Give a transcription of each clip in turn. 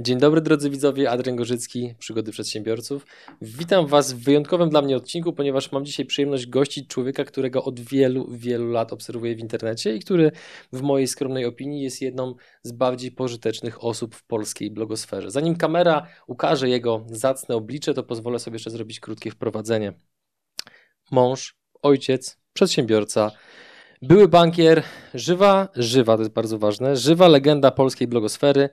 Dzień dobry drodzy widzowie, Adrian Gorzycki, Przygody Przedsiębiorców. Witam Was w wyjątkowym dla mnie odcinku, ponieważ mam dzisiaj przyjemność gościć człowieka, którego od wielu, wielu lat obserwuję w internecie i który w mojej skromnej opinii jest jedną z bardziej pożytecznych osób w polskiej blogosferze. Zanim kamera ukaże jego zacne oblicze, to pozwolę sobie jeszcze zrobić krótkie wprowadzenie. Mąż, ojciec, przedsiębiorca, były bankier, żywa, żywa, to jest bardzo ważne, żywa legenda polskiej blogosfery,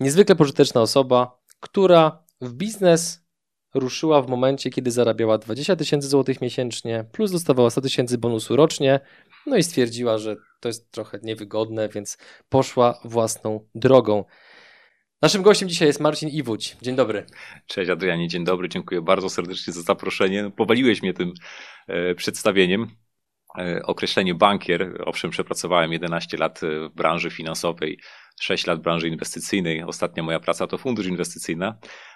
Niezwykle pożyteczna osoba, która w biznes ruszyła w momencie, kiedy zarabiała 20 tysięcy złotych miesięcznie, plus dostawała 100 tysięcy bonusu rocznie, no i stwierdziła, że to jest trochę niewygodne, więc poszła własną drogą. Naszym gościem dzisiaj jest Marcin Iwódź. Dzień dobry. Cześć Adrianie, dzień dobry, dziękuję bardzo serdecznie za zaproszenie. Powaliłeś mnie tym e, przedstawieniem. E, określenie bankier, owszem, przepracowałem 11 lat w branży finansowej, 6 lat w branży inwestycyjnej. Ostatnia moja praca to fundusz inwestycyjny,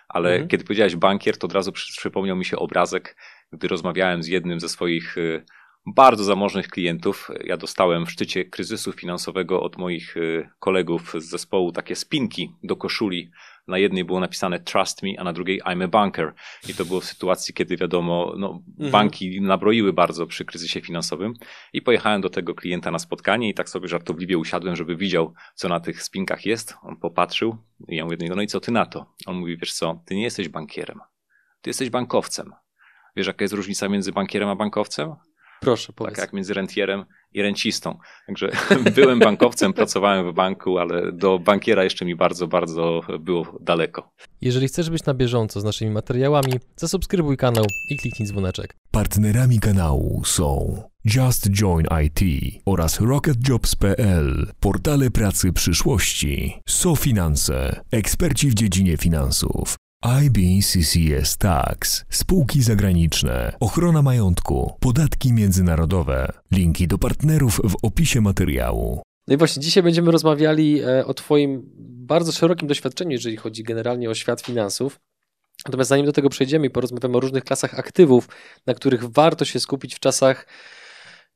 ale mhm. kiedy powiedziałeś bankier, to od razu przypomniał mi się obrazek, gdy rozmawiałem z jednym ze swoich y, bardzo zamożnych klientów. Ja dostałem w szczycie kryzysu finansowego od moich kolegów z zespołu takie spinki do koszuli na jednej było napisane Trust me, a na drugiej I'm a banker. I to było w sytuacji, kiedy wiadomo, no, mhm. banki nabroiły bardzo przy kryzysie finansowym. I pojechałem do tego klienta na spotkanie i tak sobie żartobliwie usiadłem, żeby widział, co na tych spinkach jest. On popatrzył i ja mówię do niego, no i co ty na to? On mówi, wiesz co, ty nie jesteś bankierem. Ty jesteś bankowcem. Wiesz, jaka jest różnica między bankierem a bankowcem? Proszę, powiedz. Tak jak między rentierem i rencistą. Także byłem bankowcem, pracowałem w banku, ale do bankiera jeszcze mi bardzo, bardzo było daleko. Jeżeli chcesz być na bieżąco z naszymi materiałami, zasubskrybuj kanał i kliknij dzwoneczek. Partnerami kanału są Just Join IT oraz RocketJobs.pl, portale pracy przyszłości, SoFinanse, eksperci w dziedzinie finansów. IBCCS Tax, spółki zagraniczne, ochrona majątku, podatki międzynarodowe. Linki do partnerów w opisie materiału. No i właśnie dzisiaj będziemy rozmawiali e, o Twoim bardzo szerokim doświadczeniu, jeżeli chodzi generalnie o świat finansów. Natomiast zanim do tego przejdziemy i porozmawiamy o różnych klasach aktywów, na których warto się skupić w czasach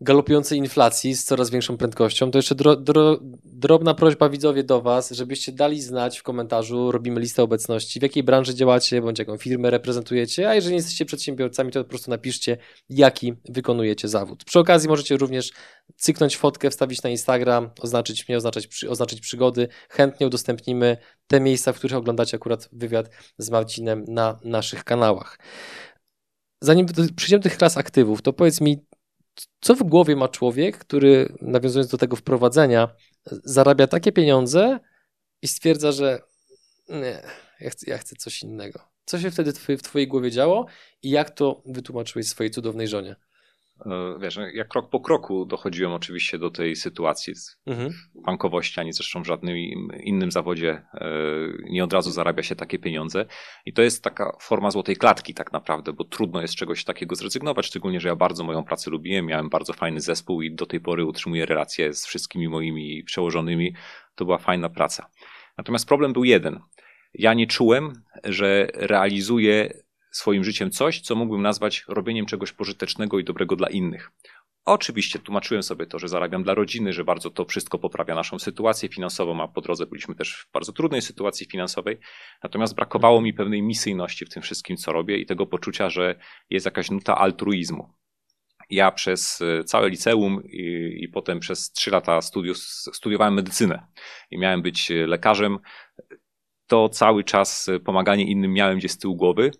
galopującej inflacji z coraz większą prędkością, to jeszcze dro, dro, drobna prośba widzowie do Was, żebyście dali znać w komentarzu, robimy listę obecności, w jakiej branży działacie, bądź jaką firmę reprezentujecie, a jeżeli nie jesteście przedsiębiorcami, to po prostu napiszcie, jaki wykonujecie zawód. Przy okazji możecie również cyknąć fotkę, wstawić na Instagram, oznaczyć mnie, oznaczyć, oznaczyć przygody. Chętnie udostępnimy te miejsca, w których oglądacie akurat wywiad z Marcinem na naszych kanałach. Zanim przejdziemy do tych klas aktywów, to powiedz mi, co w głowie ma człowiek, który, nawiązując do tego wprowadzenia, zarabia takie pieniądze i stwierdza, że nie, ja chcę, ja chcę coś innego. Co się wtedy w twojej głowie działo i jak to wytłumaczyłeś swojej cudownej żonie? E, wiesz, ja krok po kroku dochodziłem oczywiście do tej sytuacji. Mhm. Bankowości, ani zresztą w żadnym innym zawodzie e, nie od razu zarabia się takie pieniądze. I to jest taka forma złotej klatki tak naprawdę, bo trudno jest czegoś takiego zrezygnować, szczególnie, że ja bardzo moją pracę lubiłem, miałem bardzo fajny zespół i do tej pory utrzymuję relacje z wszystkimi moimi przełożonymi. To była fajna praca. Natomiast problem był jeden. Ja nie czułem, że realizuję swoim życiem coś, co mógłbym nazwać robieniem czegoś pożytecznego i dobrego dla innych. Oczywiście tłumaczyłem sobie to, że zarabiam dla rodziny, że bardzo to wszystko poprawia naszą sytuację finansową, a po drodze byliśmy też w bardzo trudnej sytuacji finansowej. Natomiast brakowało mi pewnej misyjności w tym wszystkim, co robię i tego poczucia, że jest jakaś nuta altruizmu. Ja przez e, całe liceum i, i potem przez trzy lata studiów, studiowałem medycynę i miałem być lekarzem. To cały czas pomaganie innym miałem gdzieś z tyłu głowy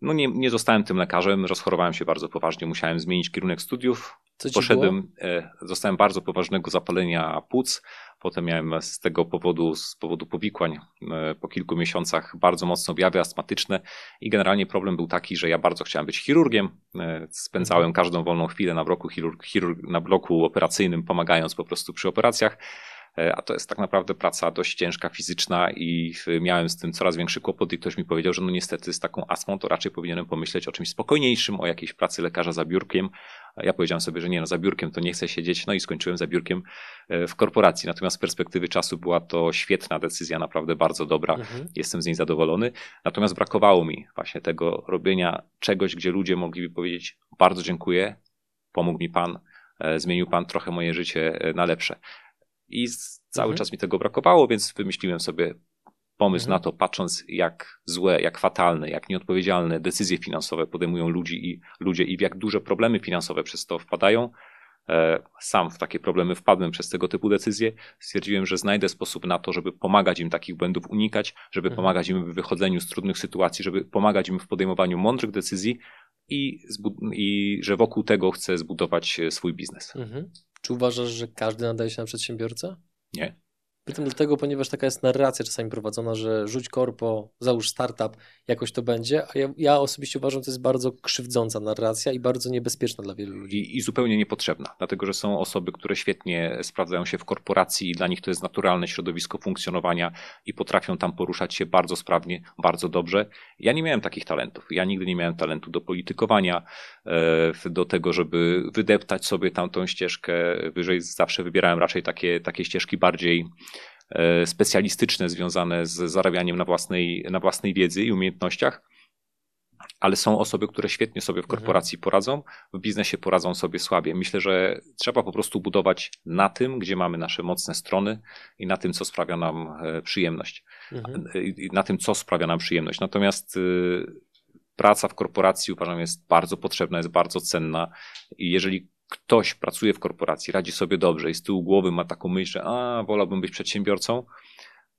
no nie, nie zostałem tym lekarzem, rozchorowałem się bardzo poważnie, musiałem zmienić kierunek studiów. Co Poszedłem, e, zostałem bardzo poważnego zapalenia płuc. Potem miałem z tego powodu, z powodu powikłań e, po kilku miesiącach bardzo mocno objawy astmatyczne i generalnie problem był taki, że ja bardzo chciałem być chirurgiem. E, spędzałem mhm. każdą wolną chwilę na bloku, chirurg, chirurg, na bloku operacyjnym, pomagając po prostu przy operacjach. E, a to jest tak naprawdę praca dość ciężka, fizyczna i miałem z tym coraz większy kłopot i ktoś mi powiedział, że no niestety z taką astmą to raczej powinienem pomyśleć o czymś spokojniejszym, o jakiejś pracy lekarza za biurkiem. Ja powiedziałem sobie, że nie, no za biurkiem to nie chcę siedzieć, no i skończyłem za biurkiem e, w korporacji. Natomiast z perspektywy czasu była to świetna decyzja, naprawdę bardzo dobra. Mhm. Jestem z niej zadowolony. Natomiast brakowało mi właśnie tego robienia czegoś, gdzie ludzie mogliby powiedzieć bardzo dziękuję, pomógł mi pan, e, zmienił pan trochę moje życie na lepsze. I cały mhm. czas mi tego brakowało, więc wymyśliłem sobie pomysł mhm. na to, patrząc jak złe, jak fatalne, jak nieodpowiedzialne decyzje finansowe podejmują ludzi i, ludzie i w jak duże problemy finansowe przez to wpadają, e, sam w takie problemy wpadłem przez tego typu decyzje. Stwierdziłem, że znajdę sposób na to, żeby pomagać im takich błędów unikać, żeby mhm. pomagać im w wychodzeniu z trudnych sytuacji, żeby pomagać im w podejmowaniu mądrych decyzji i, i że wokół tego chcę zbudować e, swój biznes. Mhm. Czy uważasz, że każdy nadaje się na przedsiębiorcę? Nie. Pytam dlatego, ponieważ taka jest narracja czasami prowadzona, że rzuć korpo, załóż startup, jakoś to będzie, a ja, ja osobiście uważam, że to jest bardzo krzywdząca narracja i bardzo niebezpieczna dla wielu ludzi. I, I, zupełnie niepotrzebna, dlatego że są osoby, które świetnie sprawdzają się w korporacji i dla nich to jest naturalne środowisko funkcjonowania i potrafią tam poruszać się bardzo sprawnie, bardzo dobrze. Ja nie miałem takich talentów. Ja nigdy nie miałem talentu do politykowania, e, do tego, żeby wydeptać sobie tamtą ścieżkę wyżej. Zawsze wybierałem raczej takie, takie ścieżki bardziej specjalistyczne związane z zarabianiem na własnej, na własnej wiedzy i umiejętnościach, ale są osoby, które świetnie sobie w mhm. korporacji poradzą, w biznesie poradzą sobie słabiej. Myślę, że trzeba po prostu budować na tym, gdzie mamy nasze mocne strony i na tym, co sprawia nam e, przyjemność. Mhm. I na tym, co sprawia nam przyjemność. Natomiast praca w korporacji uważam jest bardzo potrzebna, jest bardzo cenna i jeżeli ktoś pracuje w korporacji, radzi sobie dobrze i z tyłu głowy ma taką myśl, że a, wolałbym być przedsiębiorcą,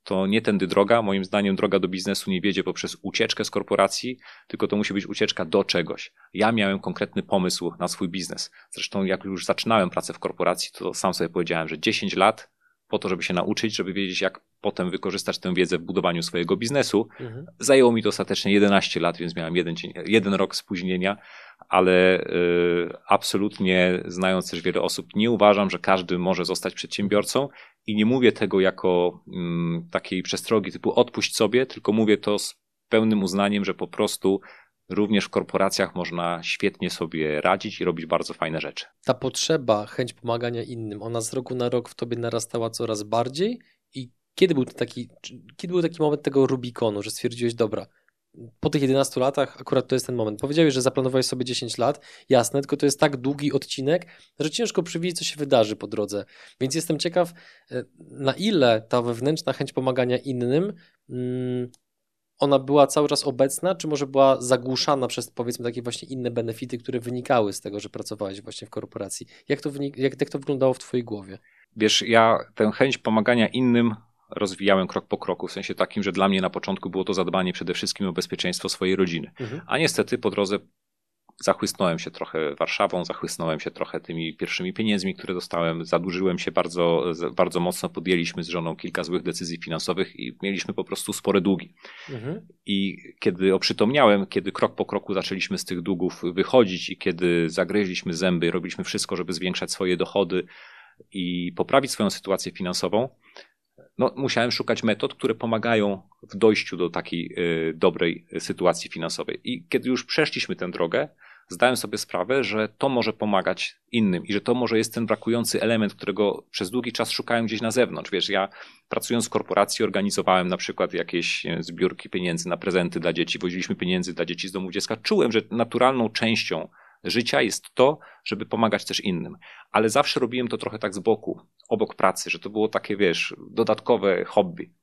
to nie tędy droga. Moim zdaniem droga do biznesu nie wiedzie poprzez ucieczkę z korporacji, tylko to musi być ucieczka do czegoś. Ja miałem konkretny pomysł na swój biznes. Zresztą jak już zaczynałem pracę w korporacji, to sam sobie powiedziałem, że 10 lat po to, żeby się nauczyć, żeby wiedzieć, jak potem wykorzystać tę wiedzę w budowaniu swojego biznesu. Mhm. Zajęło mi to ostatecznie 11 lat, więc miałem jeden, dzień, jeden rok spóźnienia, ale y, absolutnie znając też wiele osób, nie uważam, że każdy może zostać przedsiębiorcą i nie mówię tego jako y, takiej przestrogi typu odpuść sobie, tylko mówię to z pełnym uznaniem, że po prostu również w korporacjach można świetnie sobie radzić i robić bardzo fajne rzeczy. Ta potrzeba, chęć pomagania innym, ona z roku na rok w tobie narastała coraz bardziej i kiedy był taki, kiedy był taki moment tego Rubikonu, że stwierdziłeś, dobra, po tych 11 latach akurat to jest ten moment. Powiedziałeś, że zaplanowałeś sobie 10 lat, jasne, tylko to jest tak długi odcinek, że ciężko przewidzieć, co się wydarzy po drodze. Więc jestem ciekaw, e, na ile ta wewnętrzna chęć pomagania innym, mm, ona była cały czas obecna, czy może była zagłuszana przez powiedzmy takie właśnie inne benefity, które wynikały z tego, że pracowałeś właśnie w korporacji? Jak to, wynik- jak, jak to wyglądało w Twojej głowie? Wiesz, ja tę chęć pomagania innym rozwijałem krok po kroku, w sensie takim, że dla mnie na początku było to zadbanie przede wszystkim o bezpieczeństwo swojej rodziny. Mhm. A niestety po drodze zachłysnąłem się trochę Warszawą, zachłysnąłem się trochę tymi pierwszymi pieniędzmi, które dostałem, zadłużyłem się bardzo, bardzo mocno, podjęliśmy z żoną kilka złych decyzji finansowych i mieliśmy po prostu spore długi. Mhm. I kiedy oprzytomniałem, kiedy krok po kroku zaczęliśmy z tych długów wychodzić i kiedy zagryźliśmy zęby, robiliśmy wszystko, żeby zwiększać swoje dochody i poprawić swoją sytuację finansową, no, musiałem szukać metod, które pomagają w dojściu do takiej y, dobrej sytuacji finansowej. I kiedy już przeszliśmy tę drogę, zdałem sobie sprawę, że to może pomagać innym i że to może jest ten brakujący element, którego przez długi czas szukałem gdzieś na zewnątrz. Wiesz, ja pracując w korporacji organizowałem na przykład jakieś zbiórki pieniędzy na prezenty dla dzieci, woziliśmy pieniędzy dla dzieci z domu dziecka. Czułem, że naturalną częścią życia jest to, żeby pomagać też innym. Ale zawsze robiłem to trochę tak z boku, obok pracy, że to było takie, wiesz, dodatkowe hobby.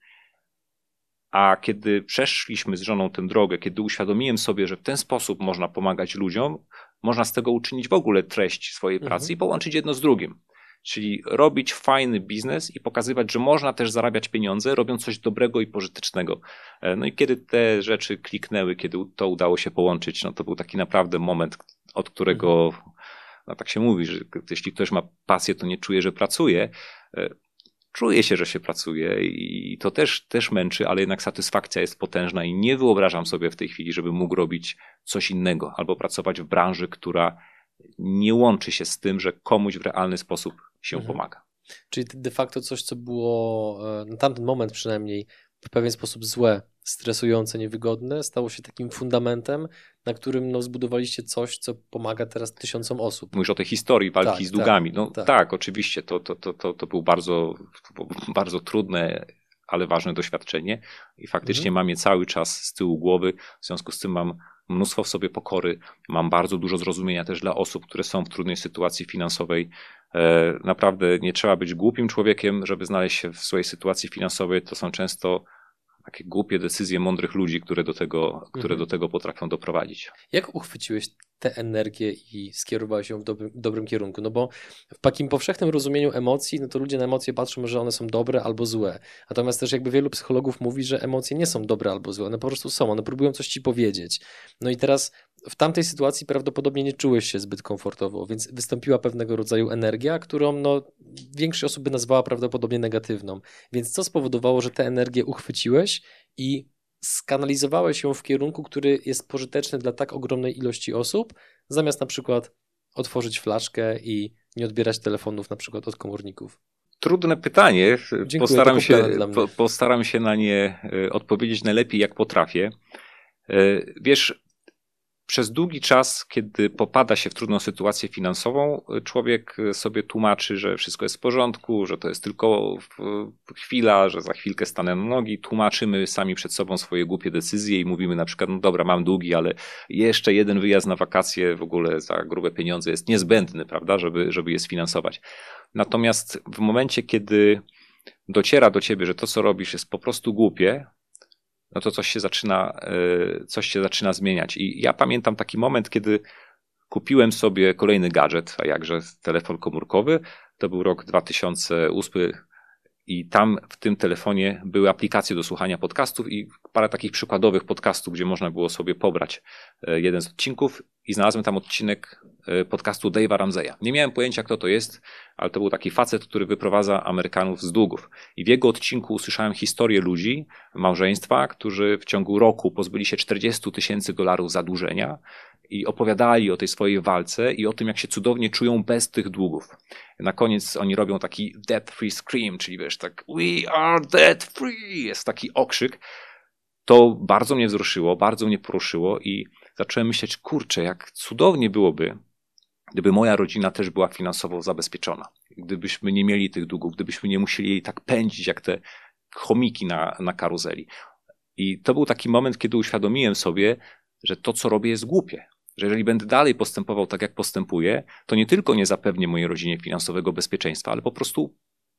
A kiedy przeszliśmy z żoną tę drogę, kiedy uświadomiłem sobie, że w ten sposób można pomagać ludziom, można z tego uczynić w ogóle treść swojej pracy mhm. i połączyć jedno z drugim. Czyli robić fajny biznes i pokazywać, że można też zarabiać pieniądze, robiąc coś dobrego i pożytecznego. E, no i kiedy te rzeczy kliknęły, kiedy to udało się połączyć, no to był taki naprawdę moment, od którego, mhm. no tak się mówi, że jeśli ktoś ma pasję, to nie czuje, że pracuje. Czuje się, że się pracuje i to też, też męczy, ale jednak satysfakcja jest potężna i nie wyobrażam sobie w tej chwili, żeby mógł robić coś innego albo pracować w branży, która nie łączy się z tym, że komuś w realny sposób się mhm. pomaga. Czyli de facto coś, co było e, na tamten moment przynajmniej w pewien sposób złe, stresujące, niewygodne, stało się takim fundamentem, na którym no, zbudowaliście coś, co pomaga teraz tysiącom osób. Mówisz o tej historii walki tak, z długami. Tak, no tak, tak oczywiście, to, to, to, to, to było bardzo, bardzo trudne, ale ważne doświadczenie i faktycznie mhm. mam je cały czas z tyłu głowy, w związku z tym mam mnóstwo w sobie pokory, mam bardzo dużo zrozumienia też dla osób, które są w trudnej sytuacji finansowej. E, naprawdę nie trzeba być głupim człowiekiem, żeby znaleźć się w swojej sytuacji finansowej. To są często takie głupie decyzje mądrych ludzi, które do tego, które mhm. do tego potrafią doprowadzić. Jak uchwyciłeś tę energię i skierowałeś ją w dobrym, dobrym kierunku? No bo w takim powszechnym rozumieniu emocji, no to ludzie na emocje patrzą, że one są dobre albo złe. Natomiast też jakby wielu psychologów mówi, że emocje nie są dobre albo złe, one po prostu są, one próbują coś ci powiedzieć. No i teraz w tamtej sytuacji prawdopodobnie nie czułeś się zbyt komfortowo, więc wystąpiła pewnego rodzaju energia, którą no, większość osób by nazwała prawdopodobnie negatywną. Więc co spowodowało, że tę energię uchwyciłeś i skanalizowałeś ją w kierunku, który jest pożyteczny dla tak ogromnej ilości osób, zamiast na przykład otworzyć flaszkę i nie odbierać telefonów na przykład od komorników? Trudne pytanie. Dziękuję, postaram, się, po, postaram się na nie e, odpowiedzieć najlepiej, jak potrafię. E, wiesz, przez długi czas, kiedy popada się w trudną sytuację finansową, człowiek sobie tłumaczy, że wszystko jest w porządku, że to jest tylko chwila, że za chwilkę stanę na nogi. Tłumaczymy sami przed sobą swoje głupie decyzje i mówimy na przykład, no dobra, mam długi, ale jeszcze jeden wyjazd na wakacje w ogóle za grube pieniądze jest niezbędny, prawda, żeby, żeby je sfinansować. Natomiast w momencie, kiedy dociera do ciebie, że to, co robisz, jest po prostu głupie, no to coś się zaczyna, e, coś się zaczyna zmieniać. I ja pamiętam taki moment, kiedy kupiłem sobie kolejny gadżet, a jakże telefon komórkowy. To był rok 2008 i tam w tym telefonie były aplikacje do słuchania podcastów i parę takich przykładowych podcastów, gdzie można było sobie pobrać e, jeden z odcinków i znalazłem tam odcinek e, podcastu Dave'a Ramseya. Nie miałem pojęcia, kto to jest, ale to był taki facet, który wyprowadza Amerykanów z długów. I w jego odcinku usłyszałem historię ludzi, małżeństwa, którzy w ciągu roku pozbyli się 40 tysięcy dolarów zadłużenia i opowiadali o tej swojej walce i o tym, jak się cudownie czują bez tych długów. Na koniec oni robią taki debt free scream, czyli wiesz, tak we are debt free, jest taki okrzyk. To bardzo mnie wzruszyło, bardzo mnie poruszyło i zacząłem myśleć, kurczę, jak cudownie byłoby, gdyby moja rodzina też była finansowo zabezpieczona. Gdybyśmy nie mieli tych długów, gdybyśmy nie musieli jej tak pędzić jak te chomiki na, na karuzeli. I to był taki moment, kiedy uświadomiłem sobie, że to, co robię, jest głupie że jeżeli będę dalej postępował tak, jak postępuję, to nie tylko nie zapewnię mojej rodzinie finansowego bezpieczeństwa, ale po prostu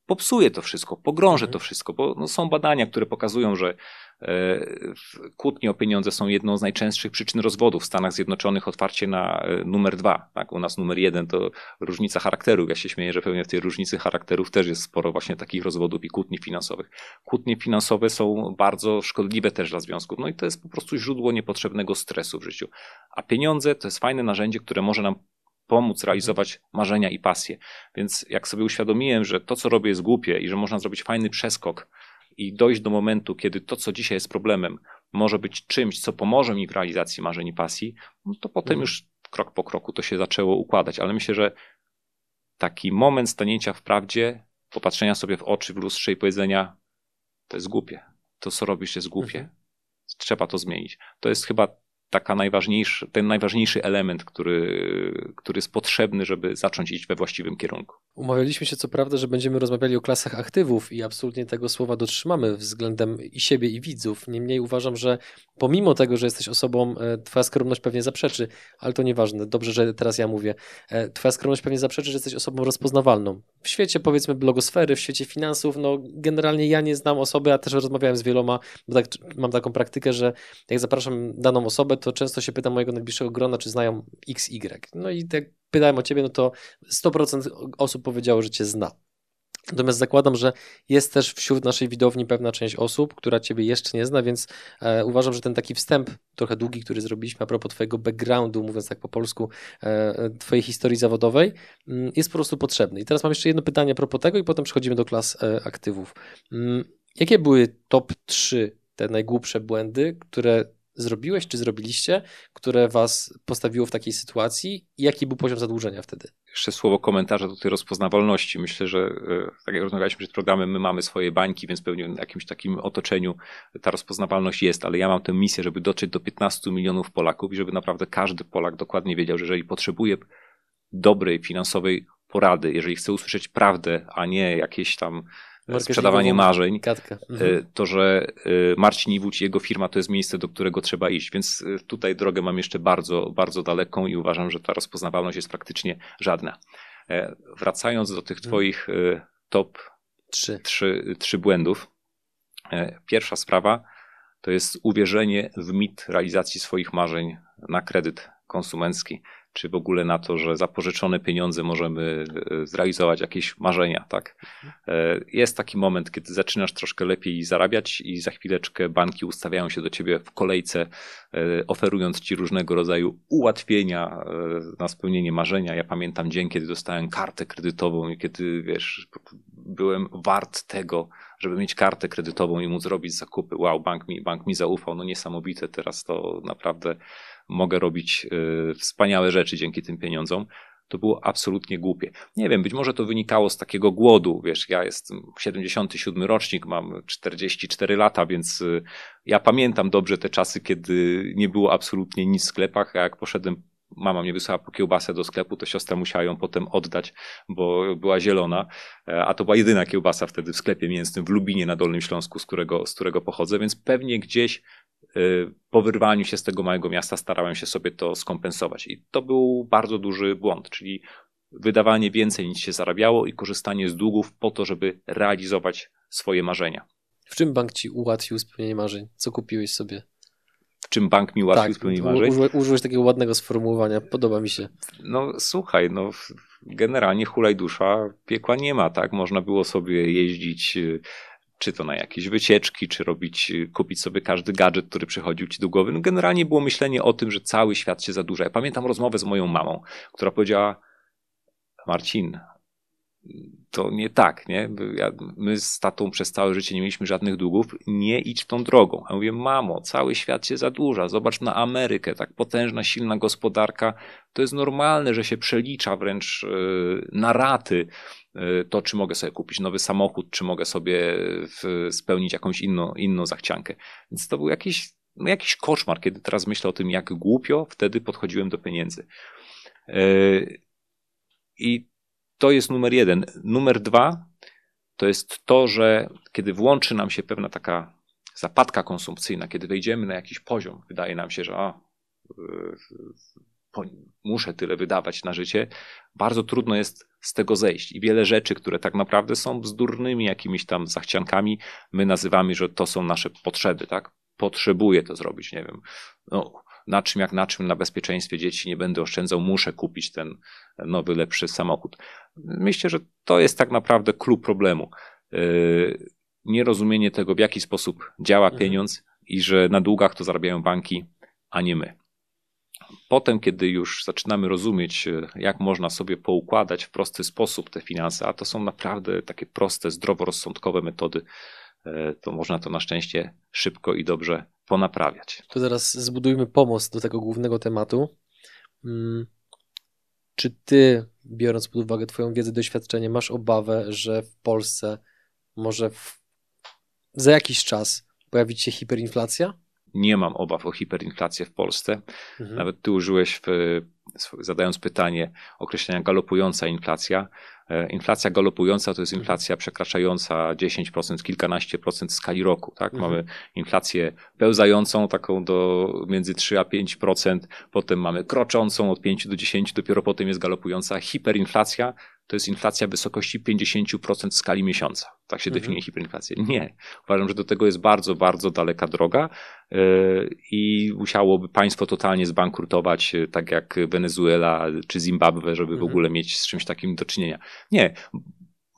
popsuje to wszystko, pogrążę mhm. to wszystko, bo no, są badania, które pokazują, że e, kłótnie o pieniądze są jedną z najczęstszych przyczyn rozwodów. W Stanach Zjednoczonych otwarcie na e, numer dwa, tak? u nas numer jeden to różnica charakterów. Ja się śmieję, że pewnie w tej różnicy charakterów też jest sporo właśnie takich rozwodów i kłótni finansowych. Kłótnie finansowe są bardzo szkodliwe też dla związków, no i to jest po prostu źródło niepotrzebnego stresu w życiu. A pieniądze to jest fajne narzędzie, które może nam pomóc realizować marzenia i pasje. Więc jak sobie uświadomiłem, że to, co robię, jest głupie i że można zrobić fajny przeskok i dojść do momentu, kiedy to, co dzisiaj jest problemem, może być czymś, co pomoże mi w realizacji marzeń i pasji, no to potem mhm. już krok po kroku to się zaczęło układać. Ale myślę, że taki moment stanięcia w prawdzie, popatrzenia sobie w oczy w lustrze i powiedzenia, to jest głupie. To, co robisz, jest głupie. Mhm. Trzeba to zmienić. To jest chyba taka najważniejszy, ten najważniejszy element, który, który jest potrzebny, żeby zacząć iść we właściwym kierunku. Umawialiśmy się co prawda, że będziemy rozmawiali o klasach aktywów i absolutnie tego słowa dotrzymamy względem i siebie i widzów. Niemniej uważam, że pomimo tego, że jesteś osobą, e, twoja skromność pewnie zaprzeczy, ale to nieważne, dobrze, że teraz ja mówię, e, twoja skromność pewnie zaprzeczy, że jesteś osobą rozpoznawalną. W świecie powiedzmy blogosfery, w świecie finansów, no generalnie ja nie znam osoby, a też rozmawiałem z wieloma, bo tak, mam taką praktykę, że jak zapraszam daną osobę, to często się pytam mojego najbliższego grona, czy znają XY. No i tak pytałem o ciebie, no to 100% osób powiedziało, że cię zna. Natomiast zakładam, że jest też wśród naszej widowni pewna część osób, która Ciebie jeszcze nie zna, więc e, uważam, że ten taki wstęp, trochę długi, który zrobiliśmy a propos Twojego backgroundu, mówiąc tak po polsku, e, Twojej historii zawodowej, m, mm, jest po prostu potrzebny. I teraz mam jeszcze jedno pytanie a propos tego, i potem przechodzimy do klas e, aktywów. M, mm, jakie były top 3 te najgłupsze błędy, które zrobiłeś, czy zrobiliście, które was postawiło w takiej sytuacji i jaki był poziom zadłużenia wtedy? Jeszcze słowo komentarza do tej rozpoznawalności. Myślę, że e, tak jak rozmawialiśmy przed programem, my mamy swoje bańki, więc pewnie w jakimś takim otoczeniu ta rozpoznawalność jest, ale ja mam tę misję, żeby dotrzeć do 15 milionów Polaków i żeby naprawdę każdy Polak dokładnie wiedział, że jeżeli potrzebuje dobrej finansowej porady, jeżeli chce usłyszeć prawdę, a nie jakieś tam sprzedawanie marzeń, e, mhm. to że e, Marcin Iwódź i jego firma to jest miejsce, do którego trzeba iść. Więc e, tutaj drogę mam jeszcze bardzo, bardzo daleką i uważam, że ta rozpoznawalność jest praktycznie żadna. Wracając do tych mhm. twoich top trzy, trzy, trzy błędów. Pierwsza sprawa to jest uwierzenie w mit realizacji swoich marzeń na kredyt konsumencki czy w ogóle na to, że za pożyczone pieniądze możemy e, zrealizować jakieś marzenia, tak? E, jest taki moment, kiedy zaczynasz troszkę lepiej zarabiać i za chwileczkę banki ustawiają się do ciebie w kolejce, e, oferując ci różnego rodzaju ułatwienia na spełnienie marzenia. Ja pamiętam dzień, kiedy dostałem kartę kredytową i kiedy, wiesz, byłem wart tego, żeby mieć kartę kredytową i móc zrobić zakupy. Wow, bank mi, bank mi zaufał, no niesamowite. Teraz to naprawdę mogę robić y, wspaniałe rzeczy dzięki tym pieniądzom. To było absolutnie głupie. Nie wiem, być może to wynikało z takiego głodu. Wiesz, ja jestem 77 rocznik, mam 44 lata, więc y, ja pamiętam dobrze te czasy, kiedy nie było absolutnie nic w sklepach, a jak poszedłem mama mnie wysłała po kiełbasę do sklepu, to siostra musiała ją potem oddać, bo była zielona, e, a to była jedyna kiełbasa wtedy w sklepie mięsnym w Lubinie na Dolnym Śląsku, z którego, z którego pochodzę, więc pewnie gdzieś po wyrwaniu się z tego małego miasta starałem się sobie to skompensować. I to był bardzo duży błąd, czyli wydawanie więcej niż się zarabiało i korzystanie z długów po to, żeby realizować swoje marzenia. W czym bank ci ułatwił spełnienie marzeń? Co kupiłeś sobie? w czym bank mi ułatwił tak, spełnienie marzeń. Użyłeś, użyłeś takiego ładnego sformułowania, podoba mi się. No słuchaj, no generalnie hulaj dusza, piekła nie ma, tak? Można było sobie jeździć y, czy to na jakieś wycieczki, czy robić, y, kupić sobie każdy gadżet, który przychodził ci do głowy. No generalnie było myślenie o tym, że cały świat się zadłuża. Ja pamiętam rozmowę z moją mamą, która powiedziała, Marcin, to nie tak, nie? My z tatą przez całe życie nie mieliśmy żadnych długów, nie idź tą drogą. Ja mówię, mamo, cały świat się zadłuża, zobacz na Amerykę, tak potężna, silna gospodarka, to jest normalne, że się przelicza wręcz e, na raty to, czy mogę sobie kupić nowy samochód, czy mogę sobie spełnić jakąś inną, inną zachciankę. Więc to był jakiś, no jakiś koszmar, kiedy teraz myślę o tym, jak głupio wtedy podchodziłem do pieniędzy. E, I to jest numer jeden. Numer dwa to jest to, że kiedy włączy nam się pewna taka zapadka konsumpcyjna, kiedy wejdziemy na jakiś poziom, wydaje nam się, że a, muszę tyle wydawać na życie, bardzo trudno jest z tego zejść. I wiele rzeczy, które tak naprawdę są bzdurnymi jakimiś tam zachciankami, my nazywamy, że to są nasze potrzeby, tak? Potrzebuję to zrobić, nie wiem. No, na czym jak na czym, na bezpieczeństwie dzieci nie będę oszczędzał, muszę kupić ten nowy, lepszy samochód. Myślę, że to jest tak naprawdę klucz problemu. Yy, nierozumienie tego, w jaki sposób działa mhm. pieniądz i że na długach to zarabiają banki, a nie my. Potem, kiedy już zaczynamy rozumieć, yy, jak można sobie poukładać w prosty sposób te finanse, a to są naprawdę takie proste, zdroworozsądkowe metody, yy, to można to na szczęście szybko i dobrze ponaprawiać. To zaraz zbudujmy pomost do tego głównego tematu. Mm, czy ty, biorąc pod uwagę Twoją wiedzę, doświadczenie, masz obawę, że w Polsce może w... za jakiś czas pojawić się hiperinflacja? Nie mam obaw o hiperinflację w Polsce. Mhm. Nawet ty użyłeś, w, zadając pytanie, określenia galopująca inflacja. E, inflacja galopująca to jest mhm. inflacja przekraczająca 10%, kilkanaście procent w skali roku. Tak? Mhm. Mamy inflację pełzającą, taką do między 3 a 5%, potem mamy kroczącą od 5 do 10, dopiero potem jest galopująca hiperinflacja, to jest inflacja w wysokości 50% w skali miesiąca. Tak się mhm. definiuje hiperinflację. Nie. Uważam, że do tego jest bardzo, bardzo daleka droga yy, i musiałoby państwo totalnie zbankrutować, yy, tak jak Wenezuela czy Zimbabwe, żeby mhm. w ogóle mieć z czymś takim do czynienia. Nie.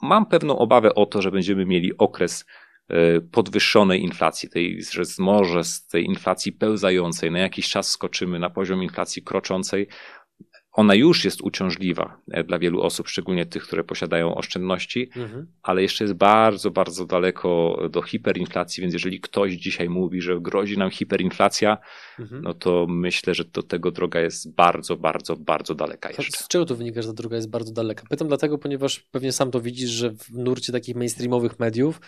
Mam pewną obawę o to, że będziemy mieli okres yy, podwyższonej inflacji, tej, że może z tej inflacji pełzającej na jakiś czas skoczymy na poziom inflacji kroczącej, ona już jest uciążliwa e, dla wielu osób, szczególnie tych, które posiadają oszczędności, mhm. ale jeszcze jest bardzo, bardzo daleko do hiperinflacji, więc jeżeli ktoś dzisiaj mówi, że grozi nam hiperinflacja, mhm. no to myślę, że do tego droga jest bardzo, bardzo, bardzo daleka jeszcze. Z czego to wynika, że ta droga jest bardzo daleka? Pytam dlatego, ponieważ pewnie sam to widzisz, że w nurcie takich mainstreamowych mediów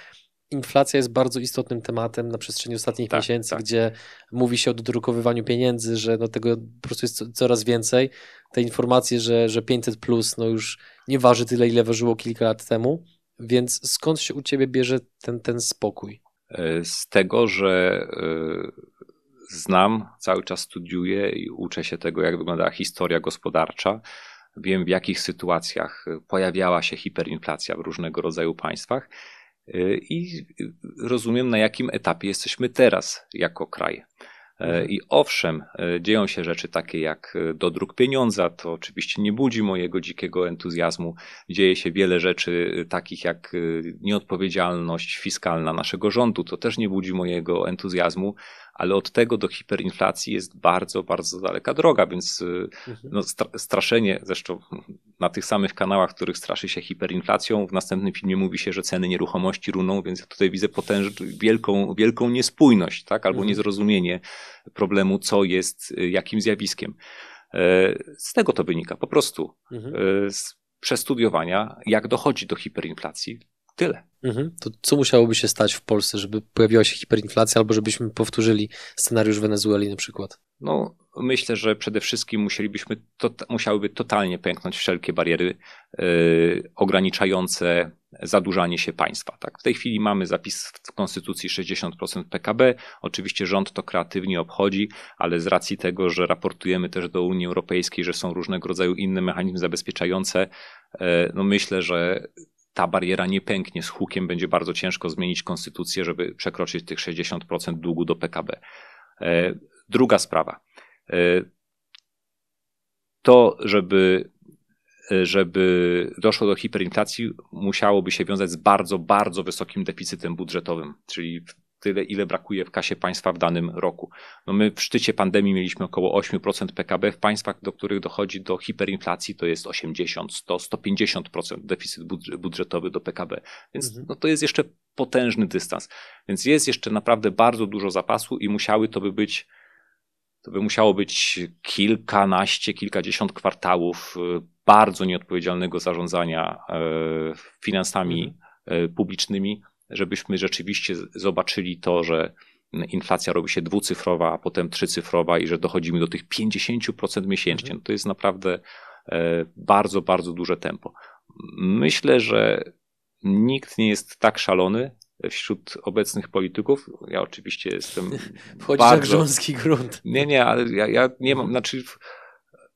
inflacja jest bardzo istotnym tematem na przestrzeni ostatnich tak, miesięcy, tak. gdzie mówi się o dodrukowywaniu pieniędzy, że no tego po prostu jest coraz więcej. Te informacje, że, że 500 plus no już nie waży tyle, ile ważyło kilka lat temu. Więc skąd się u ciebie bierze ten, ten spokój? E, z tego, że e, znam, cały czas studiuję i uczę się tego, jak wygląda historia gospodarcza. Wiem, w jakich sytuacjach pojawiała się hiperinflacja w różnego rodzaju państwach i rozumiem, na jakim etapie jesteśmy teraz jako kraj. Mhm. I owszem, dzieją się rzeczy takie jak dodruk pieniądza, to oczywiście nie budzi mojego dzikiego entuzjazmu. Dzieje się wiele rzeczy takich jak nieodpowiedzialność fiskalna naszego rządu, to też nie budzi mojego entuzjazmu, ale od tego do hiperinflacji jest bardzo, bardzo daleka droga, więc y, mhm. no, straszenie, zresztą na tych samych kanałach, których straszy się hiperinflacją, w następnym filmie mówi się, że ceny nieruchomości runą, więc ja tutaj widzę potężną, wielką, wielką niespójność, tak, albo mhm. niezrozumienie problemu, co jest y, jakim zjawiskiem. E, z tego to wynika, po prostu. Mhm. E, z przestudiowania, jak dochodzi do hiperinflacji, Tyle. Mhm. To co musiałoby się stać w Polsce, żeby pojawiła się hiperinflacja, albo żebyśmy powtórzyli scenariusz Wenezueli na przykład? No, myślę, że przede wszystkim musielibyśmy, to, musiałyby totalnie pęknąć wszelkie bariery yy, ograniczające zadłużanie się państwa. Tak? W tej chwili mamy zapis w Konstytucji 60% PKB. Oczywiście rząd to kreatywnie obchodzi, ale z racji tego, że raportujemy też do Unii Europejskiej, że są różnego rodzaju inne mechanizmy zabezpieczające, yy, no myślę, że ta bariera nie pęknie z hukiem, będzie bardzo ciężko zmienić konstytucję, żeby przekroczyć tych 60% długu do PKB. E, druga sprawa. E, to, żeby, e, żeby doszło do hiperinflacji, musiałoby się wiązać z bardzo, bardzo wysokim deficytem budżetowym, czyli tyle, ile brakuje w kasie państwa w danym roku. No my w szczycie pandemii mieliśmy około 8% PKB. W państwach, do których dochodzi do hiperinflacji, to jest 80, 100, 150% deficyt budżetowy do PKB. Więc mhm. no to jest jeszcze potężny dystans. Więc jest jeszcze naprawdę bardzo dużo zapasu i musiały to by być to by musiało być kilkanaście, kilkadziesiąt kwartałów y, bardzo nieodpowiedzialnego zarządzania y, finansami mhm. Y, publicznymi, żebyśmy rzeczywiście zobaczyli to, że inflacja robi się dwucyfrowa, a potem trzycyfrowa i że dochodzimy do tych 50% miesięcznie. No to jest naprawdę e, bardzo, bardzo duże tempo. Myślę, że nikt nie jest tak szalony wśród obecnych polityków. Ja oczywiście jestem. Wchodzi bardzo... na grząski grunt. Nie, nie, ale ja, ja nie mam, znaczy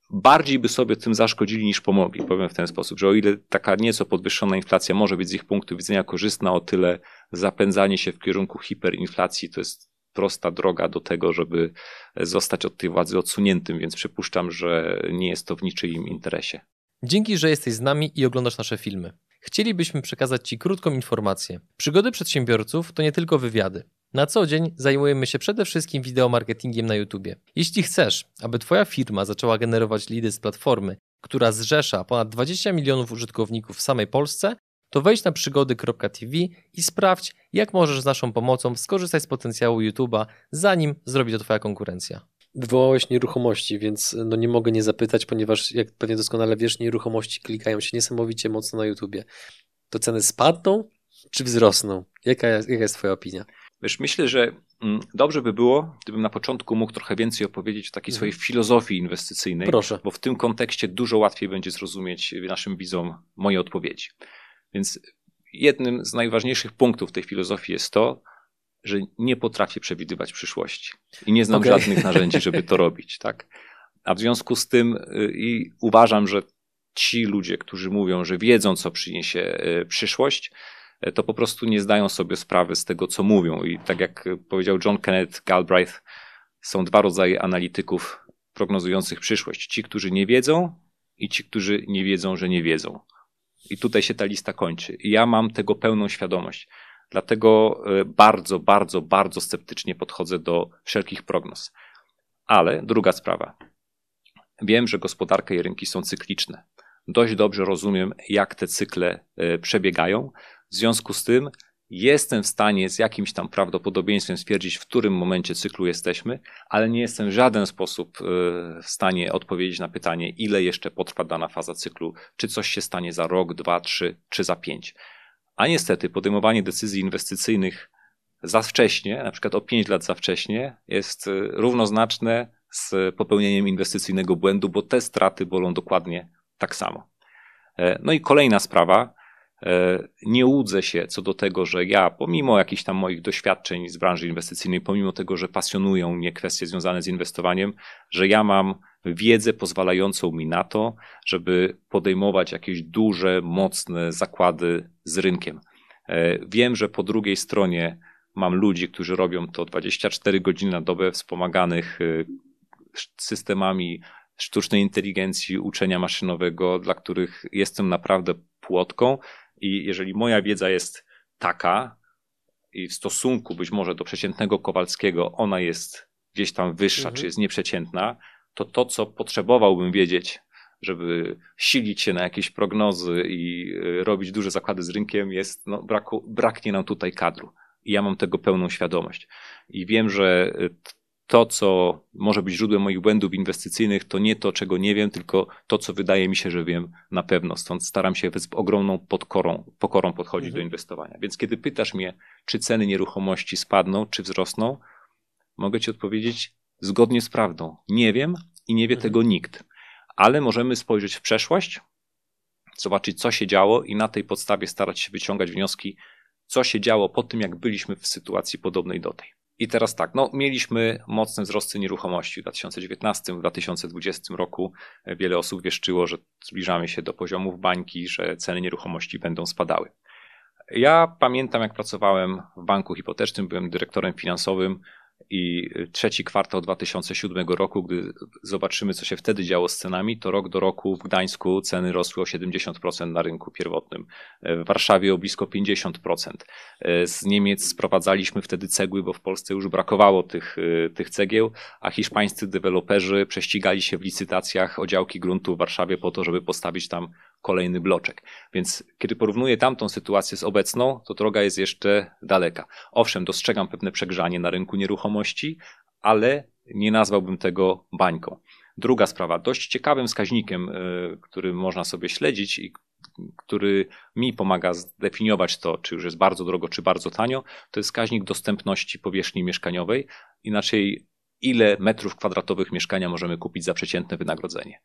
bardziej by sobie tym zaszkodzili niż pomogli. Powiem w ten sposób, że o ile taka nieco podwyższona inflacja może być z ich punktu widzenia korzystna, o tyle zapędzanie się w kierunku hiperinflacji to jest prosta droga do tego, żeby zostać od tej władzy odsuniętym, więc przypuszczam, że nie jest to w niczyim interesie. Dzięki, że jesteś z nami i oglądasz nasze filmy. Chcielibyśmy przekazać Ci krótką informację. Przygody przedsiębiorców to nie tylko wywiady. Na co dzień zajmujemy się przede wszystkim wideomarketingiem na YouTube. Jeśli chcesz, aby Twoja firma zaczęła generować lidy z platformy, która zrzesza ponad 20 milionów użytkowników w samej Polsce, to wejdź na przygody.tv i sprawdź, jak możesz z naszą pomocą skorzystać z potencjału YouTube'a, zanim zrobi to Twoja konkurencja. Wywołałeś nieruchomości, więc no nie mogę nie zapytać, ponieważ jak pewnie doskonale wiesz, nieruchomości klikają się niesamowicie mocno na YouTubie. To ceny spadną czy wzrosną? Jaka, jaka jest Twoja opinia? Wiesz, myślę, że mm, dobrze by było, gdybym na początku mógł trochę więcej opowiedzieć o takiej mhm. swojej filozofii inwestycyjnej. Proszę. Bo w tym kontekście dużo łatwiej będzie zrozumieć naszym widzom moje odpowiedzi. Więc jednym z najważniejszych punktów tej filozofii jest to, że nie potrafię przewidywać przyszłości i nie znam okay. żadnych narzędzi, żeby to robić, tak? A w związku z tym y, i uważam, że ci ludzie, którzy mówią, że wiedzą, co przyniesie y, przyszłość, to po prostu nie zdają sobie sprawy z tego, co mówią. I tak jak powiedział John Kenneth Galbraith, są dwa rodzaje analityków prognozujących przyszłość. Ci, którzy nie wiedzą i ci, którzy nie wiedzą, że nie wiedzą. I tutaj się ta lista kończy. Ja mam tego pełną świadomość. Dlatego e, bardzo, bardzo, bardzo sceptycznie podchodzę do wszelkich prognoz. Ale druga sprawa. Wiem, że gospodarka i rynki są cykliczne. Dość dobrze rozumiem, jak te cykle e, przebiegają. W związku z tym jestem w stanie z jakimś tam prawdopodobieństwem stwierdzić, w którym momencie cyklu jesteśmy, ale nie jestem w żaden sposób e, w stanie odpowiedzieć na pytanie, ile jeszcze potrwa dana faza cyklu, czy coś się stanie za rok, dwa, trzy, czy za pięć. A niestety podejmowanie decyzji inwestycyjnych za wcześnie, na przykład o 5 lat za wcześnie, jest y, równoznaczne z popełnieniem inwestycyjnego błędu, bo te straty bolą dokładnie tak samo. E, no i kolejna sprawa. E, nie łudzę się co do tego, że ja, pomimo jakichś tam moich doświadczeń z branży inwestycyjnej, pomimo tego, że pasjonują mnie kwestie związane z inwestowaniem, że ja mam wiedzę pozwalającą mi na to, żeby podejmować jakieś duże, mocne zakłady z rynkiem. Wiem, że po drugiej stronie mam ludzi, którzy robią to 24 godziny na dobę, wspomaganych systemami sztucznej inteligencji, uczenia maszynowego, dla których jestem naprawdę płotką. I jeżeli moja wiedza jest taka, i w stosunku być może do przeciętnego Kowalskiego ona jest gdzieś tam wyższa, mhm. czy jest nieprzeciętna, to to, co potrzebowałbym wiedzieć, żeby silić się na jakieś prognozy i y, robić duże zakłady z rynkiem, jest, no, braku, braknie nam tutaj kadru. I ja mam tego pełną świadomość. I wiem, że y, to, co może być źródłem moich błędów inwestycyjnych, to nie to, czego nie wiem, tylko to, co wydaje mi się, że wiem na pewno. Stąd staram się z ogromną podkorą, pokorą podchodzić mhm. do inwestowania. Więc kiedy pytasz mnie, czy ceny nieruchomości spadną, czy wzrosną, mogę Ci odpowiedzieć zgodnie z prawdą. Nie wiem i nie wie mhm. tego nikt. Ale możemy spojrzeć w przeszłość, zobaczyć, co się działo i na tej podstawie starać się wyciągać wnioski, co się działo po tym, jak byliśmy w sytuacji podobnej do tej. I teraz tak, no, mieliśmy mocne wzrosty nieruchomości w 2019, w 2020 roku. Wiele osób wieszczyło, że zbliżamy się do poziomów bańki, że ceny nieruchomości będą spadały. Ja pamiętam, jak pracowałem w banku hipotecznym, byłem dyrektorem finansowym i trzeci kwartał 2007 roku, gdy zobaczymy, co się wtedy działo z cenami, to rok do roku w Gdańsku ceny rosły o 70% na rynku pierwotnym, w Warszawie o blisko 50%. Z Niemiec sprowadzaliśmy wtedy cegły, bo w Polsce już brakowało tych, tych cegieł, a hiszpańscy deweloperzy prześcigali się w licytacjach o działki gruntu w Warszawie po to, żeby postawić tam kolejny bloczek. Więc kiedy porównuję tamtą sytuację z obecną, to droga jest jeszcze daleka. Owszem, dostrzegam pewne przegrzanie na rynku nieruchomości, ale nie nazwałbym tego bańką. Druga sprawa, dość ciekawym wskaźnikiem, e, który można sobie śledzić i który mi pomaga zdefiniować to, czy już jest bardzo drogo, czy bardzo tanio, to jest wskaźnik dostępności powierzchni mieszkaniowej, inaczej ile metrów kwadratowych mieszkania możemy kupić za przeciętne wynagrodzenie.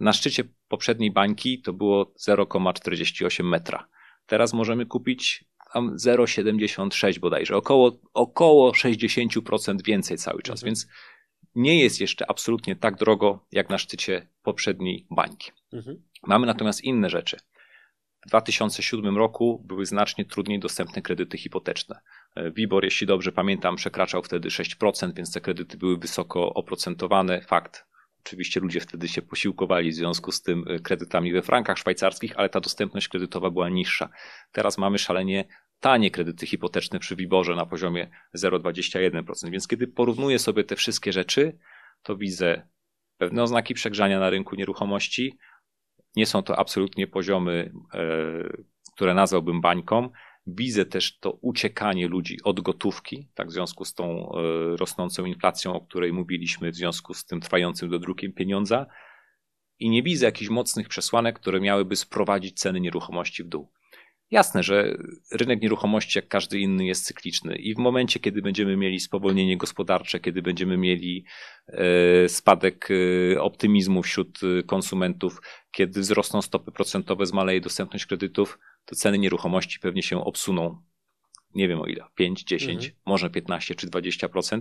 Na szczycie poprzedniej bańki to było 0,48 metra. Teraz możemy kupić tam 0,76 bodajże, około, około 60% więcej cały czas, mhm. więc nie jest jeszcze absolutnie tak drogo jak na szczycie poprzedniej bańki. Mhm. Mamy natomiast inne rzeczy. W 2007 roku były znacznie trudniej dostępne kredyty hipoteczne. WIBOR, jeśli dobrze pamiętam, przekraczał wtedy 6%, więc te kredyty były wysoko oprocentowane. Fakt, Oczywiście ludzie wtedy się posiłkowali w związku z tym e, kredytami we frankach szwajcarskich, ale ta dostępność kredytowa była niższa. Teraz mamy szalenie tanie kredyty hipoteczne przy Wiborze na poziomie 0,21%. Więc kiedy porównuję sobie te wszystkie rzeczy, to widzę pewne oznaki przegrzania na rynku nieruchomości. Nie są to absolutnie poziomy, e, które nazwałbym bańką. Widzę też to uciekanie ludzi od gotówki, tak w związku z tą e, rosnącą inflacją, o której mówiliśmy, w związku z tym trwającym dodrukiem pieniądza. I nie widzę jakichś mocnych przesłanek, które miałyby sprowadzić ceny nieruchomości w dół. Jasne, że rynek nieruchomości, jak każdy inny, jest cykliczny i w momencie, kiedy będziemy mieli spowolnienie gospodarcze, kiedy będziemy mieli e, spadek e, optymizmu wśród konsumentów, kiedy wzrosną stopy procentowe, zmaleje dostępność kredytów, to ceny nieruchomości pewnie się obsuną. Nie wiem o ile, 5, 10, mhm. może 15 czy 20%.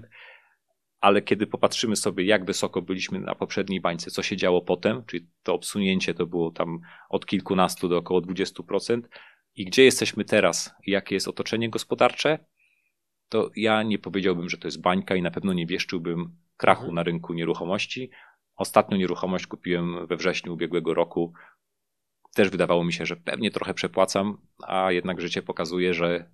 Ale kiedy popatrzymy sobie, jak wysoko byliśmy na poprzedniej bańce, co się działo potem, czyli to obsunięcie to było tam od kilkunastu do około 20%, i gdzie jesteśmy teraz, jakie jest otoczenie gospodarcze, to ja nie powiedziałbym, że to jest bańka i na pewno nie wieszczyłbym krachu mhm. na rynku nieruchomości. Ostatnią nieruchomość kupiłem we wrześniu ubiegłego roku też wydawało mi się, że pewnie trochę przepłacam, a jednak życie pokazuje, że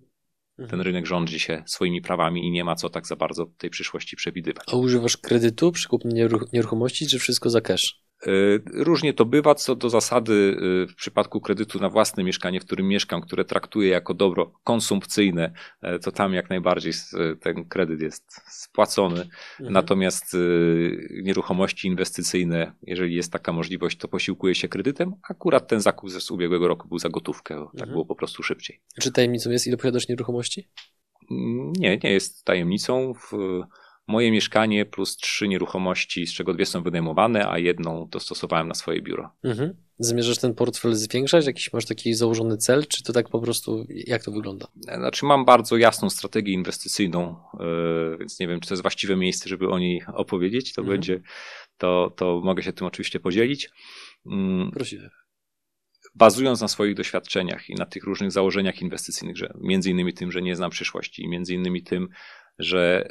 ten mhm. rynek rządzi się swoimi prawami i nie ma co tak za bardzo tej przyszłości przewidywać. A używasz kredytu przy kupnie nieruchomości, czy wszystko za cash? Y, różnie to bywa. Co do zasady, y, w przypadku kredytu na własne mieszkanie, w którym mieszkam, które traktuję jako dobro konsumpcyjne, y, to tam jak najbardziej ten kredyt jest spłacony. Mhm. Natomiast nieruchomości inwestycyjne, jeżeli jest taka możliwość, to posiłkuje się kredytem. Akurat ten zakup z ubiegłego roku był za gotówkę, tak mhm. było po prostu szybciej. Czy tajemnicą jest, ile posiadasz nieruchomości? Nie, nie jest tajemnicą. W moje mieszkanie plus trzy nieruchomości, z czego dwie są wynajmowane, a jedną dostosowałem na swoje biuro. Mhm. Zamierzasz ten portfel zwiększać? Jakiś masz taki założony cel, czy to tak po prostu, jak to wygląda? Znaczy mam bardzo jasną strategię inwestycyjną, yy, więc nie wiem, czy to jest właściwe miejsce, żeby o niej opowiedzieć, to mhm. będzie, to, to mogę się tym oczywiście podzielić. Mm, Prosimy. bazując na swoich doświadczeniach i na tych różnych założeniach inwestycyjnych, że między innymi tym, że nie znam przyszłości i między innymi tym, że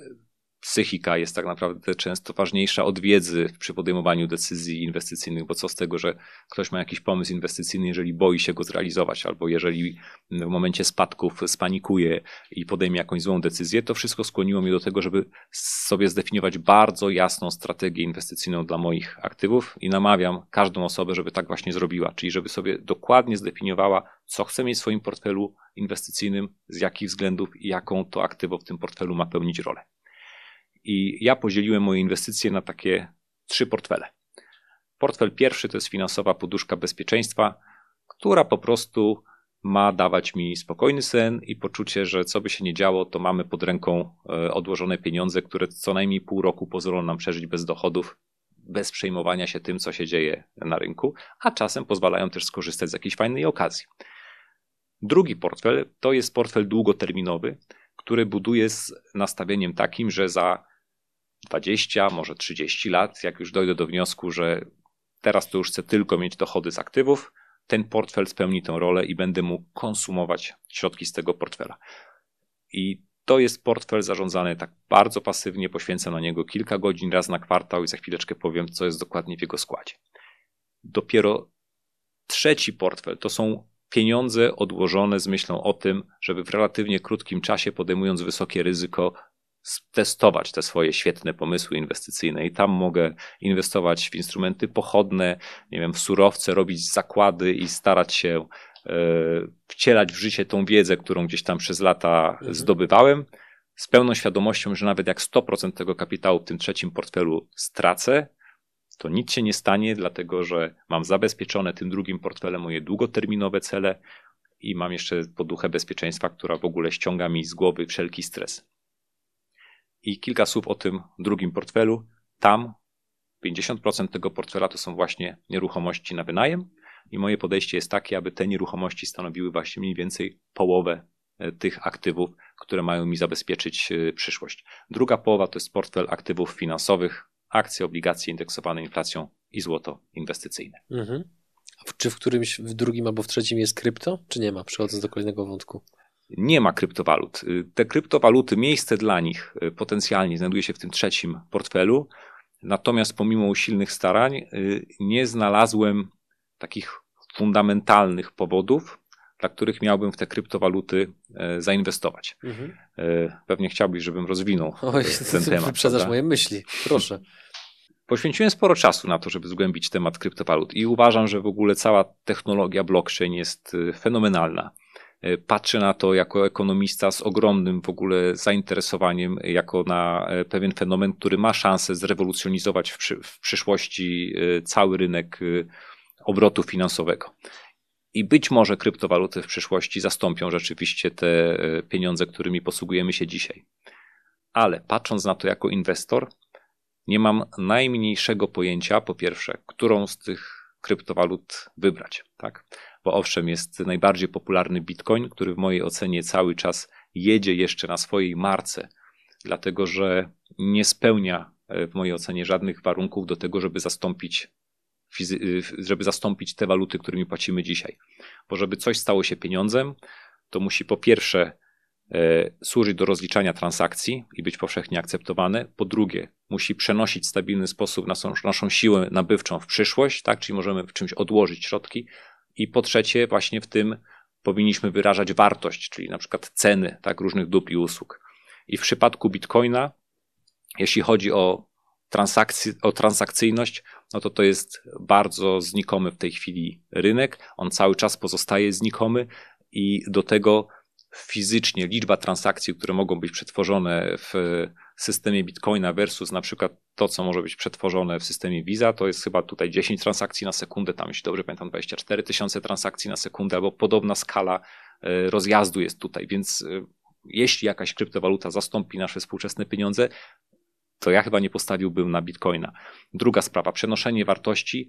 psychika jest tak naprawdę często ważniejsza od wiedzy przy podejmowaniu decyzji inwestycyjnych, bo co z tego, że ktoś ma jakiś pomysł inwestycyjny, jeżeli boi się go zrealizować, albo jeżeli w momencie spadków spanikuje i podejmie jakąś złą decyzję, to wszystko skłoniło mnie do tego, żeby sobie zdefiniować bardzo jasną strategię inwestycyjną dla moich aktywów i namawiam każdą osobę, żeby tak właśnie zrobiła, czyli żeby sobie dokładnie zdefiniowała, co chce mieć w swoim portfelu inwestycyjnym, z jakich względów i jaką to aktywo w tym portfelu ma pełnić rolę. I ja podzieliłem moje inwestycje na takie trzy portfele. Portfel pierwszy to jest finansowa poduszka bezpieczeństwa, która po prostu ma dawać mi spokojny sen i poczucie, że co by się nie działo, to mamy pod ręką e, odłożone pieniądze, które co najmniej pół roku pozwolą nam przeżyć bez dochodów, bez przejmowania się tym, co się dzieje na rynku, a czasem pozwalają też skorzystać z jakiejś fajnej okazji. Drugi portfel to jest portfel długoterminowy, który buduje z nastawieniem takim, że za 20, może 30 lat, jak już dojdę do wniosku, że teraz to już chcę tylko mieć dochody z aktywów, ten portfel spełni tę rolę i będę mógł konsumować środki z tego portfela. I to jest portfel zarządzany tak bardzo pasywnie, poświęcam na niego kilka godzin raz na kwartał i za chwileczkę powiem, co jest dokładnie w jego składzie. Dopiero trzeci portfel to są pieniądze odłożone z myślą o tym, żeby w relatywnie krótkim czasie, podejmując wysokie ryzyko, testować te swoje świetne pomysły inwestycyjne i tam mogę inwestować w instrumenty pochodne, nie wiem, w surowce, robić zakłady i starać się e, wcielać w życie tą wiedzę, którą gdzieś tam przez lata mhm. zdobywałem, z pełną świadomością, że nawet jak 100% tego kapitału w tym trzecim portfelu stracę, to nic się nie stanie, dlatego że mam zabezpieczone tym drugim portfelem moje długoterminowe cele i mam jeszcze poduchę bezpieczeństwa, która w ogóle ściąga mi z głowy wszelki stres. I kilka słów o tym drugim portfelu. Tam 50% tego portfela to są właśnie nieruchomości na wynajem. I moje podejście jest takie, aby te nieruchomości stanowiły właśnie mniej więcej połowę e, tych aktywów, które mają mi zabezpieczyć e, przyszłość. Druga połowa to jest portfel aktywów finansowych, akcje, obligacje indeksowane inflacją i złoto inwestycyjne. Mhm. Czy w którymś, w drugim albo w trzecim jest krypto, czy nie ma, przechodząc do kolejnego wątku? Nie ma kryptowalut. Y, te kryptowaluty, miejsce dla nich y, potencjalnie znajduje się w tym trzecim portfelu. Natomiast pomimo usilnych starań y, nie znalazłem takich fundamentalnych powodów, dla których miałbym w te kryptowaluty zainwestować. Mhm. Pewnie chciałbyś, żebym rozwinął Oj, ten temat. Wyprzedzasz moje myśli, proszę. Poświęciłem sporo czasu na to, żeby zgłębić temat kryptowalut i uważam, że w ogóle cała technologia blockchain jest fenomenalna. E, patrzę na to jako ekonomista z ogromnym w ogóle zainteresowaniem, jako na e, pewien fenomen, który ma szansę zrewolucjonizować w, przy, w przyszłości e, cały rynek obrotu finansowego. I być może kryptowaluty w przyszłości zastąpią rzeczywiście te pieniądze, którymi posługujemy się dzisiaj. Ale patrząc na to jako inwestor, nie mam najmniejszego pojęcia, po pierwsze, którą z tych kryptowalut wybrać. Tak? Bo owszem, jest najbardziej popularny Bitcoin, który w mojej ocenie cały czas jedzie jeszcze na swojej marce, dlatego że nie spełnia e, w mojej ocenie żadnych warunków do tego, żeby zastąpić, e, żeby zastąpić te waluty, którymi płacimy dzisiaj. Bo żeby coś stało się pieniądzem, to musi po pierwsze e, służyć do rozliczania transakcji i być powszechnie akceptowane. Po drugie, musi przenosić w stabilny sposób naszą, naszą siłę nabywczą w przyszłość, tak? czyli możemy w czymś odłożyć środki. I po trzecie, właśnie w tym powinniśmy wyrażać wartość, czyli na przykład ceny tak, różnych dóbr i usług. I w przypadku Bitcoina, jeśli chodzi o, transakcji, o transakcyjność, no to to jest bardzo znikomy w tej chwili rynek. On cały czas pozostaje znikomy i do tego fizycznie liczba transakcji, które mogą być przetworzone w systemie Bitcoina versus na przykład to, co może być przetworzone w systemie Visa, to jest chyba tutaj 10 transakcji na sekundę, tam jeśli dobrze pamiętam 24 tysiące transakcji na sekundę, albo podobna skala e, rozjazdu jest tutaj, więc e, jeśli jakaś kryptowaluta zastąpi nasze współczesne pieniądze, to ja chyba nie postawiłbym na Bitcoina. Druga sprawa, przenoszenie wartości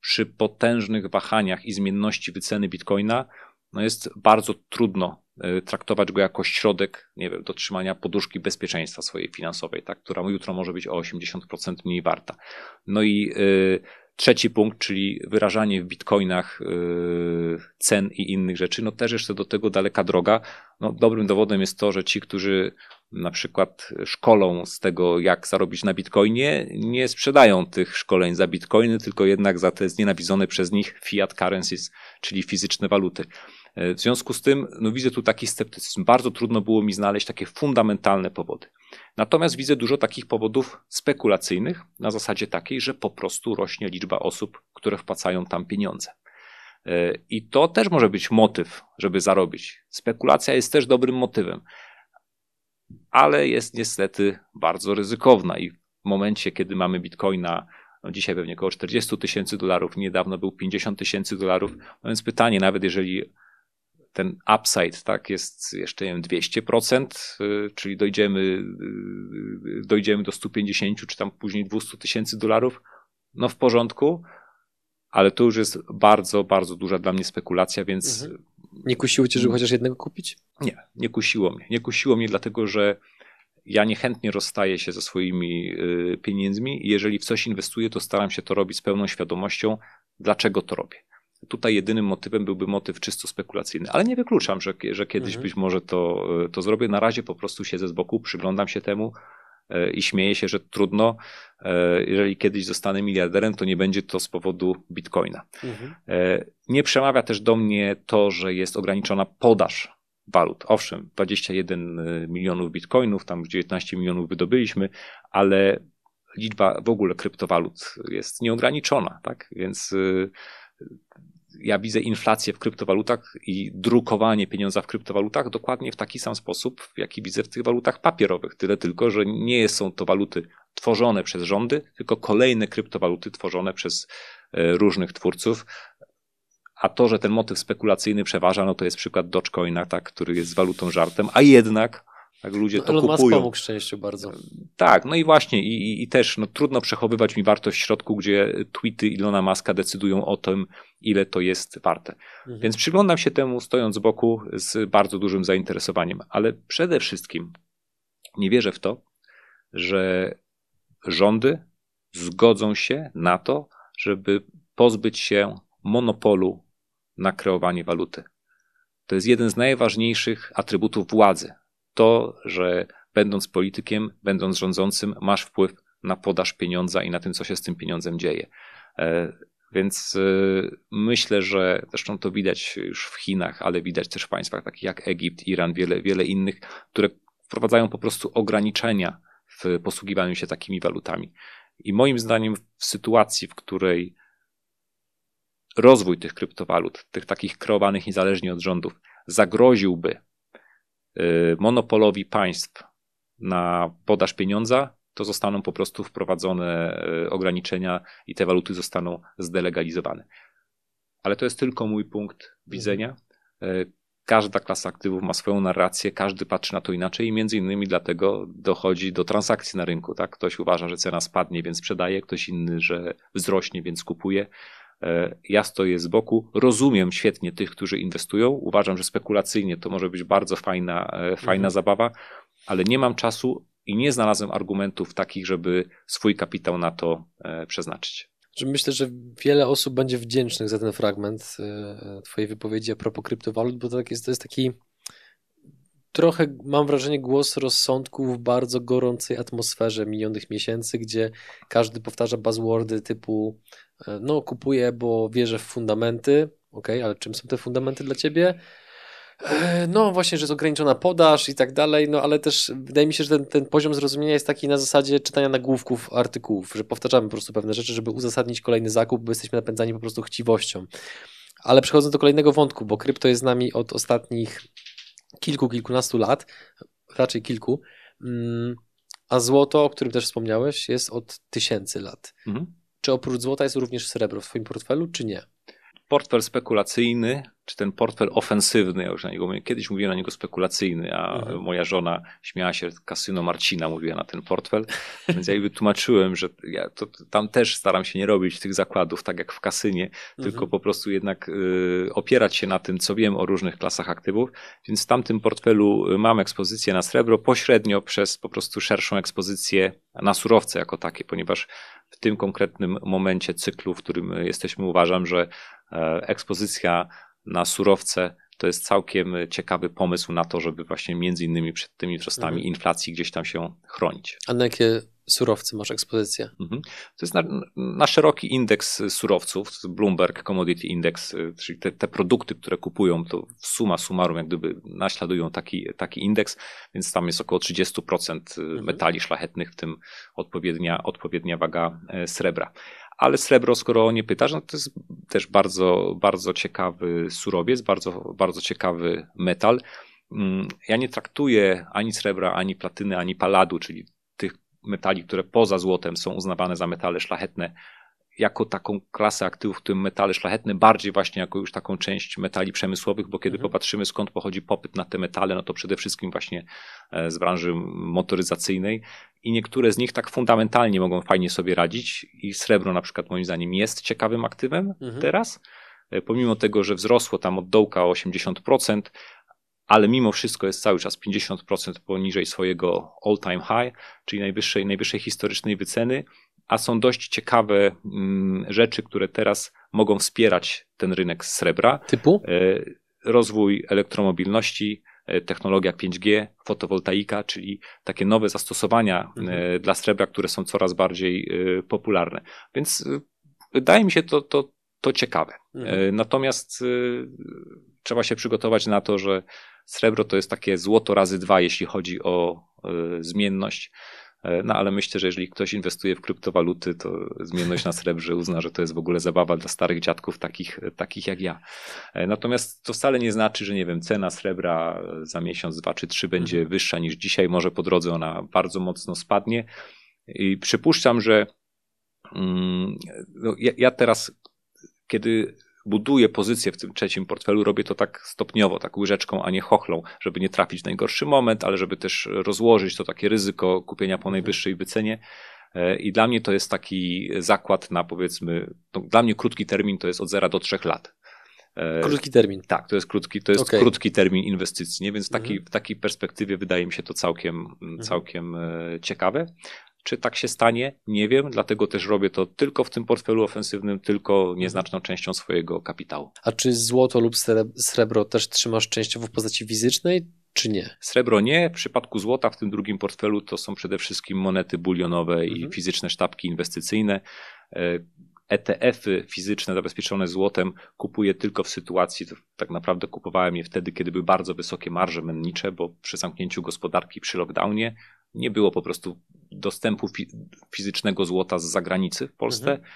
przy potężnych wahaniach i zmienności wyceny Bitcoina no jest bardzo trudno traktować go jako środek, nie wiem, do trzymania poduszki bezpieczeństwa swojej finansowej, tak, która jutro może być o 80% mniej warta. No i y, Trzeci punkt, czyli wyrażanie w bitcoinach yy, cen i innych rzeczy, no też jeszcze do tego daleka droga. No, dobrym dowodem jest to, że ci, którzy na przykład szkolą z tego, jak zarobić na bitcoinie, nie sprzedają tych szkoleń za bitcoiny, tylko jednak za te znienawidzone przez nich fiat currencies, czyli fizyczne waluty. W związku z tym no, widzę tu taki sceptycyzm. Bardzo trudno było mi znaleźć takie fundamentalne powody. Natomiast widzę dużo takich powodów spekulacyjnych na zasadzie takiej, że po prostu rośnie liczba osób, które wpłacają tam pieniądze. I to też może być motyw, żeby zarobić. Spekulacja jest też dobrym motywem, ale jest niestety bardzo ryzykowna i w momencie, kiedy mamy bitcoina no dzisiaj pewnie około 40 tysięcy dolarów, niedawno był 50 tysięcy dolarów, no więc pytanie, nawet jeżeli ten upside tak, jest jeszcze nie wiem, 200%, y, czyli dojdziemy, y, dojdziemy do 150 czy tam później 200 tysięcy dolarów, no w porządku, ale to już jest bardzo, bardzo duża dla mnie spekulacja, więc. Mhm. Nie kusiło cię, żeby chociaż jednego kupić? Nie, nie kusiło mnie. Nie kusiło mnie, dlatego że ja niechętnie rozstaję się ze swoimi y, pieniędzmi i jeżeli w coś inwestuję, to staram się to robić z pełną świadomością, dlaczego to robię. Tutaj jedynym motywem byłby motyw czysto spekulacyjny, ale nie wykluczam, że, że kiedyś mhm. być może to, to zrobię. Na razie po prostu siedzę z boku, przyglądam się temu e, i śmieję się, że trudno. E, jeżeli kiedyś zostanę miliarderem, to nie będzie to z powodu bitcoina. Mhm. E, nie przemawia też do mnie to, że jest ograniczona podaż walut. Owszem, 21 milionów bitcoinów, tam 19 milionów wydobyliśmy, ale liczba w ogóle kryptowalut jest nieograniczona, tak? Więc ja widzę inflację w kryptowalutach i drukowanie pieniądza w kryptowalutach dokładnie w taki sam sposób, w jaki widzę w tych walutach papierowych. Tyle tylko, że nie są to waluty tworzone przez rządy, tylko kolejne kryptowaluty tworzone przez e, różnych twórców. A to, że ten motyw spekulacyjny przeważa, no to jest przykład Dogecoina, tak, który jest walutą żartem, a jednak tak ludzie no, to Elon kupują. Musk pomógł szczęściu bardzo. Tak, no i właśnie i, i, też no, trudno przechowywać mi wartość w środku, gdzie tweety Ilona Maska decydują o tym, ile to jest warte. Mhm. Więc przyglądam się temu stojąc z boku z bardzo dużym zainteresowaniem, ale przede wszystkim nie wierzę w to, że rządy zgodzą się na to, żeby pozbyć się monopolu na kreowanie waluty. To jest jeden z najważniejszych atrybutów władzy to, że będąc politykiem, będąc rządzącym, masz wpływ na podaż pieniądza i na tym, co się z tym pieniądzem dzieje. E, więc e, myślę, że zresztą to widać już w Chinach, ale widać też w państwach takich jak Egipt, Iran, wiele, wiele innych, które wprowadzają po prostu ograniczenia w posługiwaniu się takimi walutami. I moim zdaniem, w sytuacji, w której rozwój tych kryptowalut, tych takich kreowanych niezależnie od rządów, zagroziłby monopolowi państw na podaż pieniądza, to zostaną po prostu wprowadzone y, ograniczenia i te waluty zostaną zdelegalizowane. Ale to jest tylko mój punkt widzenia. Y, każda klasa aktywów ma swoją narrację, każdy patrzy na to inaczej i między innymi dlatego dochodzi do transakcji na rynku. Tak? Ktoś uważa, że cena spadnie, więc sprzedaje, ktoś inny, że wzrośnie, więc kupuje. E, ja stoję z boku, rozumiem świetnie tych, którzy inwestują. Uważam, że spekulacyjnie to może być bardzo fajna, e, fajna mhm. zabawa, ale nie mam czasu i nie znalazłem argumentów takich, żeby swój kapitał na to e, przeznaczyć. Myślę, że wiele osób będzie wdzięcznych za ten fragment Twojej wypowiedzi a propos kryptowalut, bo to jest, to jest taki trochę, mam wrażenie, głos rozsądku w bardzo gorącej atmosferze minionych miesięcy, gdzie każdy powtarza buzzwordy typu E, no kupuję, bo wierzę w fundamenty, ok, ale czym są te fundamenty dla ciebie? E, no właśnie, że jest ograniczona podaż i tak dalej, no ale też wydaje mi się, że ten, ten poziom zrozumienia jest taki na zasadzie czytania nagłówków artykułów, że powtarzamy po prostu pewne rzeczy, żeby uzasadnić kolejny zakup, bo jesteśmy napędzani po prostu chciwością. Ale przechodząc do kolejnego wątku, bo krypto jest z nami od ostatnich kilku, kilkunastu lat, raczej kilku, mm, a złoto, o którym też wspomniałeś, jest od tysięcy lat. Mhm. Czy oprócz złota jest również srebro w Twoim portfelu, czy nie? Portfel spekulacyjny czy ten portfel ofensywny, ja już na niego mówię, kiedyś mówiłem na niego spekulacyjny, a mhm. moja żona śmiała się, kasyno Marcina mówiła na ten portfel, więc ja jej wytłumaczyłem, że ja to, tam też staram się nie robić tych zakładów tak jak w kasynie, mhm. tylko po prostu jednak y, opierać się na tym, co wiem o różnych klasach aktywów, więc w tamtym portfelu mam ekspozycję na srebro pośrednio przez po prostu szerszą ekspozycję na surowce jako takie, ponieważ w tym konkretnym momencie cyklu, w którym jesteśmy, uważam, że ekspozycja na surowce to jest całkiem ciekawy pomysł na to, żeby właśnie między innymi przed tymi wzrostami mhm. inflacji gdzieś tam się chronić. A na jakie surowce masz ekspozycję? Mhm. To jest na, na, szeroki indeks surowców, Bloomberg Commodity Index, czyli te, te, produkty, które kupują, to suma summarum jak gdyby naśladują taki, taki indeks, więc tam jest około 30% mhm. metali szlachetnych, w tym odpowiednia, odpowiednia waga e, srebra. Ale srebro, skoro nie pytasz, no to jest też bardzo, bardzo ciekawy surowiec, bardzo, bardzo ciekawy metal. Mm, ja nie traktuję ani srebra, ani platyny, ani paladu, czyli tych metali, które poza złotem są uznawane za metale szlachetne, jako taką klasę aktywów, w tym metale szlachetne, bardziej właśnie jako już taką część metali przemysłowych, bo kiedy mhm. popatrzymy skąd pochodzi popyt na te metale, no to przede wszystkim właśnie e, z branży motoryzacyjnej i niektóre z nich tak fundamentalnie mogą fajnie sobie radzić i srebro na przykład moim zdaniem jest ciekawym aktywem mhm. teraz, e, pomimo tego, że wzrosło tam od dołka o 80%, ale mimo wszystko jest cały czas 50% poniżej swojego all-time high, czyli najwyższej, najwyższej historycznej wyceny, a są dość ciekawe mm, rzeczy, które teraz mogą wspierać ten rynek srebra. Typu? E, rozwój elektromobilności, e, technologia 5G, fotowoltaika, czyli takie nowe zastosowania e, mhm. dla srebra, które są coraz bardziej popularne. Więc wydaje mi się to, to, to ciekawe. Mhm. Natomiast trzeba się przygotować na to, że srebro to jest takie złoto razy dwa, jeśli chodzi o zmienność. E, no ale myślę, że jeżeli ktoś inwestuje w kryptowaluty, to zmienność na srebrze uzna, że to jest w ogóle zabawa dla starych dziadków takich, takich jak ja. E, natomiast to wcale nie znaczy, że nie wiem, cena srebra za miesiąc, dwa czy trzy będzie mhm. wyższa niż dzisiaj. Może po drodze ona bardzo mocno spadnie. I przypuszczam, że mm, no, ja, ja teraz, kiedy buduję pozycję w tym trzecim portfelu, robię to tak stopniowo, tak łyżeczką, a nie chochlą, żeby nie trafić w najgorszy moment, ale żeby też rozłożyć to takie ryzyko kupienia po najwyższej wycenie. E, I dla mnie to jest taki zakład na powiedzmy, no dla mnie krótki termin to jest od 0 do 3 lat. E, krótki termin. Tak, to jest krótki, to jest okay. krótki termin inwestycji, nie? więc taki, mhm. w takiej perspektywie wydaje mi się to całkiem, mhm. całkiem mhm. ciekawe. Czy tak się stanie? Nie wiem, dlatego też robię to tylko w tym portfelu ofensywnym, tylko nieznaczną częścią swojego kapitału. A czy złoto lub srebro też trzymasz częściowo w postaci fizycznej, czy nie? Srebro nie. W przypadku złota w tym drugim portfelu to są przede wszystkim monety bulionowe mhm. i fizyczne sztabki inwestycyjne. ETF-y fizyczne zabezpieczone złotem kupuję tylko w sytuacji, tak naprawdę kupowałem je wtedy, kiedy były bardzo wysokie marże mennicze, bo przy zamknięciu gospodarki, przy lockdownie nie było po prostu dostępu fizycznego złota z zagranicy w Polsce. Mhm.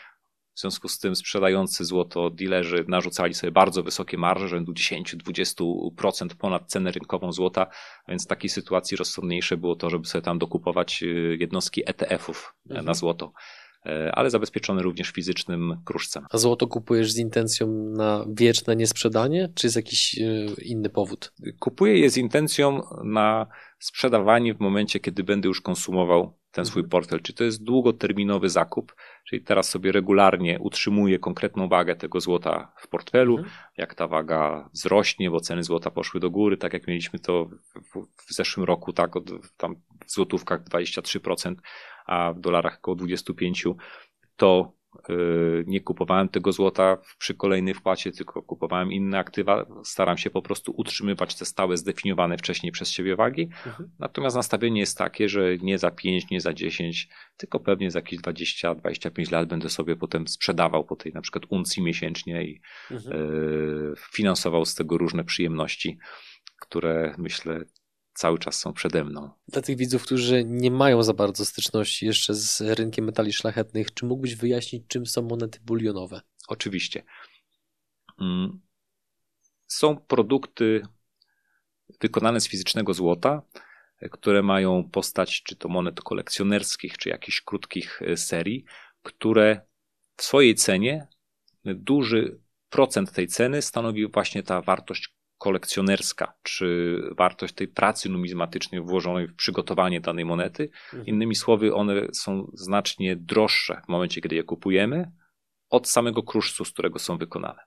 W związku z tym sprzedający złoto dilerzy narzucali sobie bardzo wysokie marże, rzędu 10-20% ponad cenę rynkową złota, więc w takiej sytuacji rozsądniejsze było to, żeby sobie tam dokupować y, jednostki ETF-ów mhm. na złoto. E, ale zabezpieczony również fizycznym kruszcem. A złoto kupujesz z intencją na wieczne niesprzedanie, czy jest jakiś e, inny powód? Kupuję je z intencją na sprzedawanie w momencie, kiedy będę już konsumował ten swój mhm. portfel. Czy to jest długoterminowy zakup, czyli teraz sobie regularnie utrzymuję konkretną wagę tego złota w portfelu. Mhm. Jak ta waga wzrośnie, bo ceny złota poszły do góry, tak jak mieliśmy to w, w zeszłym roku, tak, od, tam w złotówkach 23%, a w dolarach około 25, to y, nie kupowałem tego złota przy kolejnej wpłacie, tylko kupowałem inne aktywa. Staram się po prostu utrzymywać te stałe, zdefiniowane wcześniej przez siebie wagi. Mhm. Natomiast nastawienie jest takie, że nie za 5, nie za 10, tylko pewnie za jakieś 20-25 lat będę sobie potem sprzedawał po tej na przykład uncji miesięcznie i mhm. y, finansował z tego różne przyjemności, które myślę cały czas są przede mną. Dla tych widzów, którzy nie mają za bardzo styczności jeszcze z rynkiem metali szlachetnych, czy mógłbyś wyjaśnić, czym są monety bulionowe? Oczywiście. Mm. Są produkty wykonane z fizycznego złota, które mają postać czy to monet kolekcjonerskich, czy jakichś krótkich e, serii, które w swojej cenie duży procent tej ceny stanowi właśnie ta wartość kolekcjonerska, czy wartość tej pracy numizmatycznej włożonej w przygotowanie danej monety. Mhm. Innymi słowy, one są znacznie droższe w momencie, kiedy je kupujemy, od samego kruszcu, z którego są wykonane.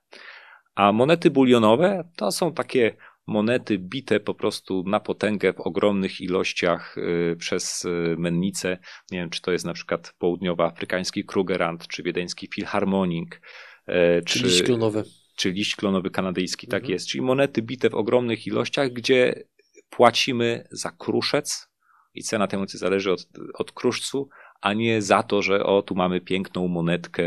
A monety bulionowe to są takie monety bite po prostu na potęgę w ogromnych ilościach y, przez y, mennice. Nie wiem, czy to jest na przykład południowoafrykański Krugerrand, czy wiedeński Philharmonik, y, czy, czy liść klonowy. Czy liść klonowy kanadyjski, tak mhm. jest. Czyli monety bite w ogromnych ilościach, gdzie płacimy za kruszec i cena mocy zależy od, od kruszcu, a nie za to, że o, tu mamy piękną monetkę,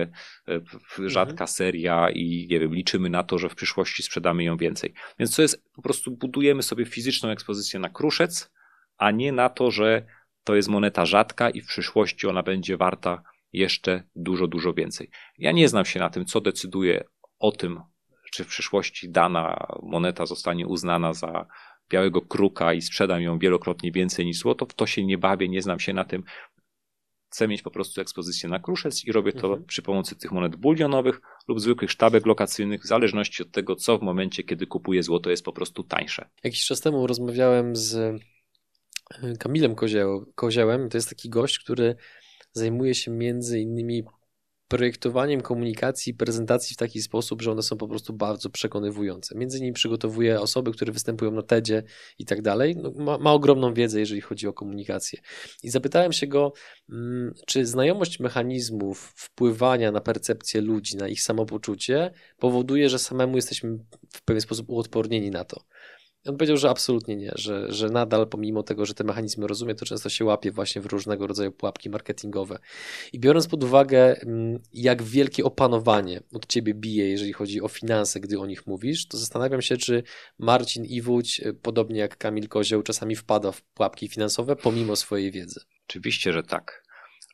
e, rzadka mhm. seria i nie wiem, liczymy na to, że w przyszłości sprzedamy ją więcej. Więc to jest, po prostu budujemy sobie fizyczną ekspozycję na kruszec, a nie na to, że to jest moneta rzadka i w przyszłości ona będzie warta jeszcze dużo, dużo więcej. Ja nie znam się na tym, co decyduje o tym, czy w przyszłości dana moneta zostanie uznana za białego kruka i sprzedam ją wielokrotnie więcej niż złoto, w to się nie bawię, nie znam się na tym chcę mieć po prostu ekspozycję na kruszec i robię to mhm. przy pomocy tych monet bulionowych lub zwykłych sztabek lokacyjnych, w zależności od tego, co w momencie, kiedy kupuję złoto, jest po prostu tańsze. Jakiś czas temu rozmawiałem z e, Kamilem Koziołem. To jest taki gość, który zajmuje się między innymi projektowaniem komunikacji i prezentacji w taki sposób, że one są po prostu bardzo przekonywujące. Między innymi przygotowuje osoby, które występują na TEDzie i tak dalej. No, ma, ma, ogromną wiedzę, jeżeli chodzi o komunikację. I zapytałem się go, mm, czy znajomość mechanizmów wpływania na percepcję ludzi, na ich samopoczucie powoduje, że samemu jesteśmy w pewien sposób uodpornieni na to. On powiedział, że absolutnie nie, że, że nadal pomimo tego, że te mechanizmy rozumie, to często się łapie właśnie w różnego rodzaju pułapki marketingowe. I biorąc pod uwagę, mm, jak wielkie opanowanie od ciebie bije, jeżeli chodzi o finanse, gdy o nich mówisz, to zastanawiam się, czy Marcin Iwódź, e, podobnie jak Kamil Kozioł, czasami wpada w pułapki finansowe pomimo swojej wiedzy. Oczywiście, że tak.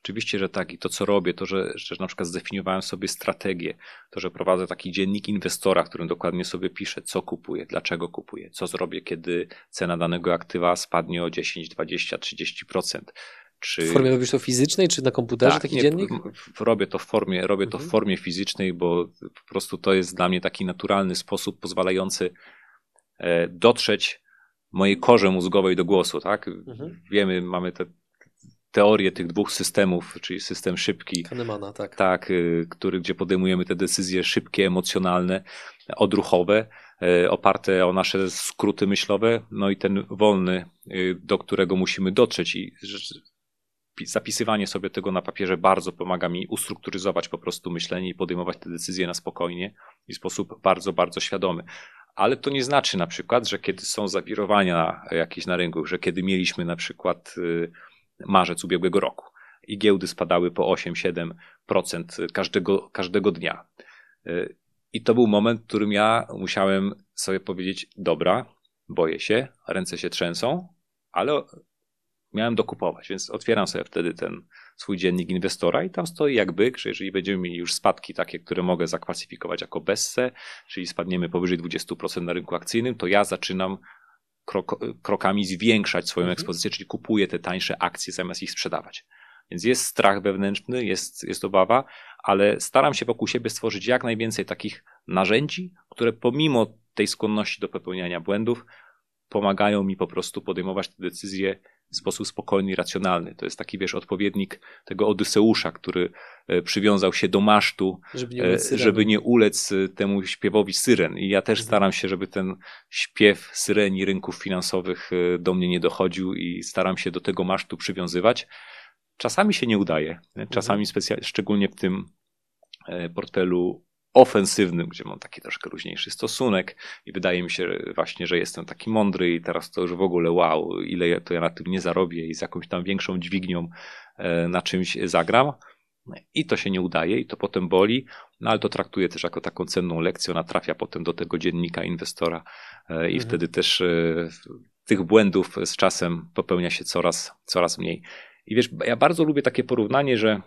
Oczywiście, że tak. I to, co robię, to, że, że na przykład zdefiniowałem sobie strategię, to, że prowadzę taki dziennik inwestora, w którym dokładnie sobie piszę, co kupuję, dlaczego kupuję, co zrobię, kiedy cena danego aktywa spadnie o 10, 20, 30%. Czy... W formie robisz to fizycznej, czy na komputerze tak, taki nie, dziennik? Robię to w formie, robię to w mhm. formie fizycznej, bo po prostu to jest dla mnie taki naturalny sposób pozwalający e, dotrzeć mojej korze mózgowej do głosu, tak? Mhm. Wiemy, mamy te teorię tych dwóch systemów, czyli system szybki. Kahnemana, tak. Tak, y, który, gdzie podejmujemy te decyzje szybkie, emocjonalne, odruchowe, y, oparte o nasze skróty myślowe, no i ten wolny, y, do którego musimy dotrzeć i zapisywanie sobie tego na papierze bardzo pomaga mi ustrukturyzować po prostu myślenie i podejmować te decyzje na spokojnie i w sposób bardzo, bardzo świadomy. Ale to nie znaczy na przykład, że kiedy są zawirowania jakieś na rynku, że kiedy mieliśmy na przykład marzec ubiegłego roku i giełdy spadały po 8-7% każdego, każdego dnia. I to był moment, w którym ja musiałem sobie powiedzieć: Dobra, boję się, ręce się trzęsą, ale miałem dokupować, więc otwieram sobie wtedy ten swój dziennik inwestora i tam stoi jak byk, że jeżeli będziemy mieli już spadki takie, które mogę zaklasyfikować jako besse, czyli spadniemy powyżej 20% na rynku akcyjnym, to ja zaczynam krok, krokami zwiększać swoją mhm. ekspozycję, czyli kupuję te tańsze akcje zamiast ich sprzedawać. Więc jest strach wewnętrzny, jest, jest obawa, ale staram się wokół siebie stworzyć jak najwięcej takich narzędzi, które pomimo tej skłonności do popełniania błędów pomagają mi po prostu podejmować te decyzje w sposób spokojny i racjonalny. To jest taki, wiesz, odpowiednik tego Odyseusza, który e, przywiązał się do masztu, żeby nie ulec, e, żeby nie ulec e, temu śpiewowi syren. I ja też mhm. staram się, żeby ten śpiew syreni rynków finansowych do mnie nie dochodził i staram się do tego masztu przywiązywać. Czasami się nie udaje. Czasami, mhm. szczególnie w tym portfelu ofensywnym, gdzie mam taki troszkę luźniejszy stosunek i wydaje mi się właśnie, że jestem taki mądry i teraz to już w ogóle wow, ile to ja na tym nie zarobię i z jakąś tam większą dźwignią e, na czymś zagram. I to się nie udaje i to potem boli, no ale to traktuję też jako taką cenną lekcję, ona trafia potem do tego dziennika inwestora e, i mhm. wtedy też e, tych błędów z czasem popełnia się coraz, coraz mniej. I wiesz, ja bardzo lubię takie porównanie, że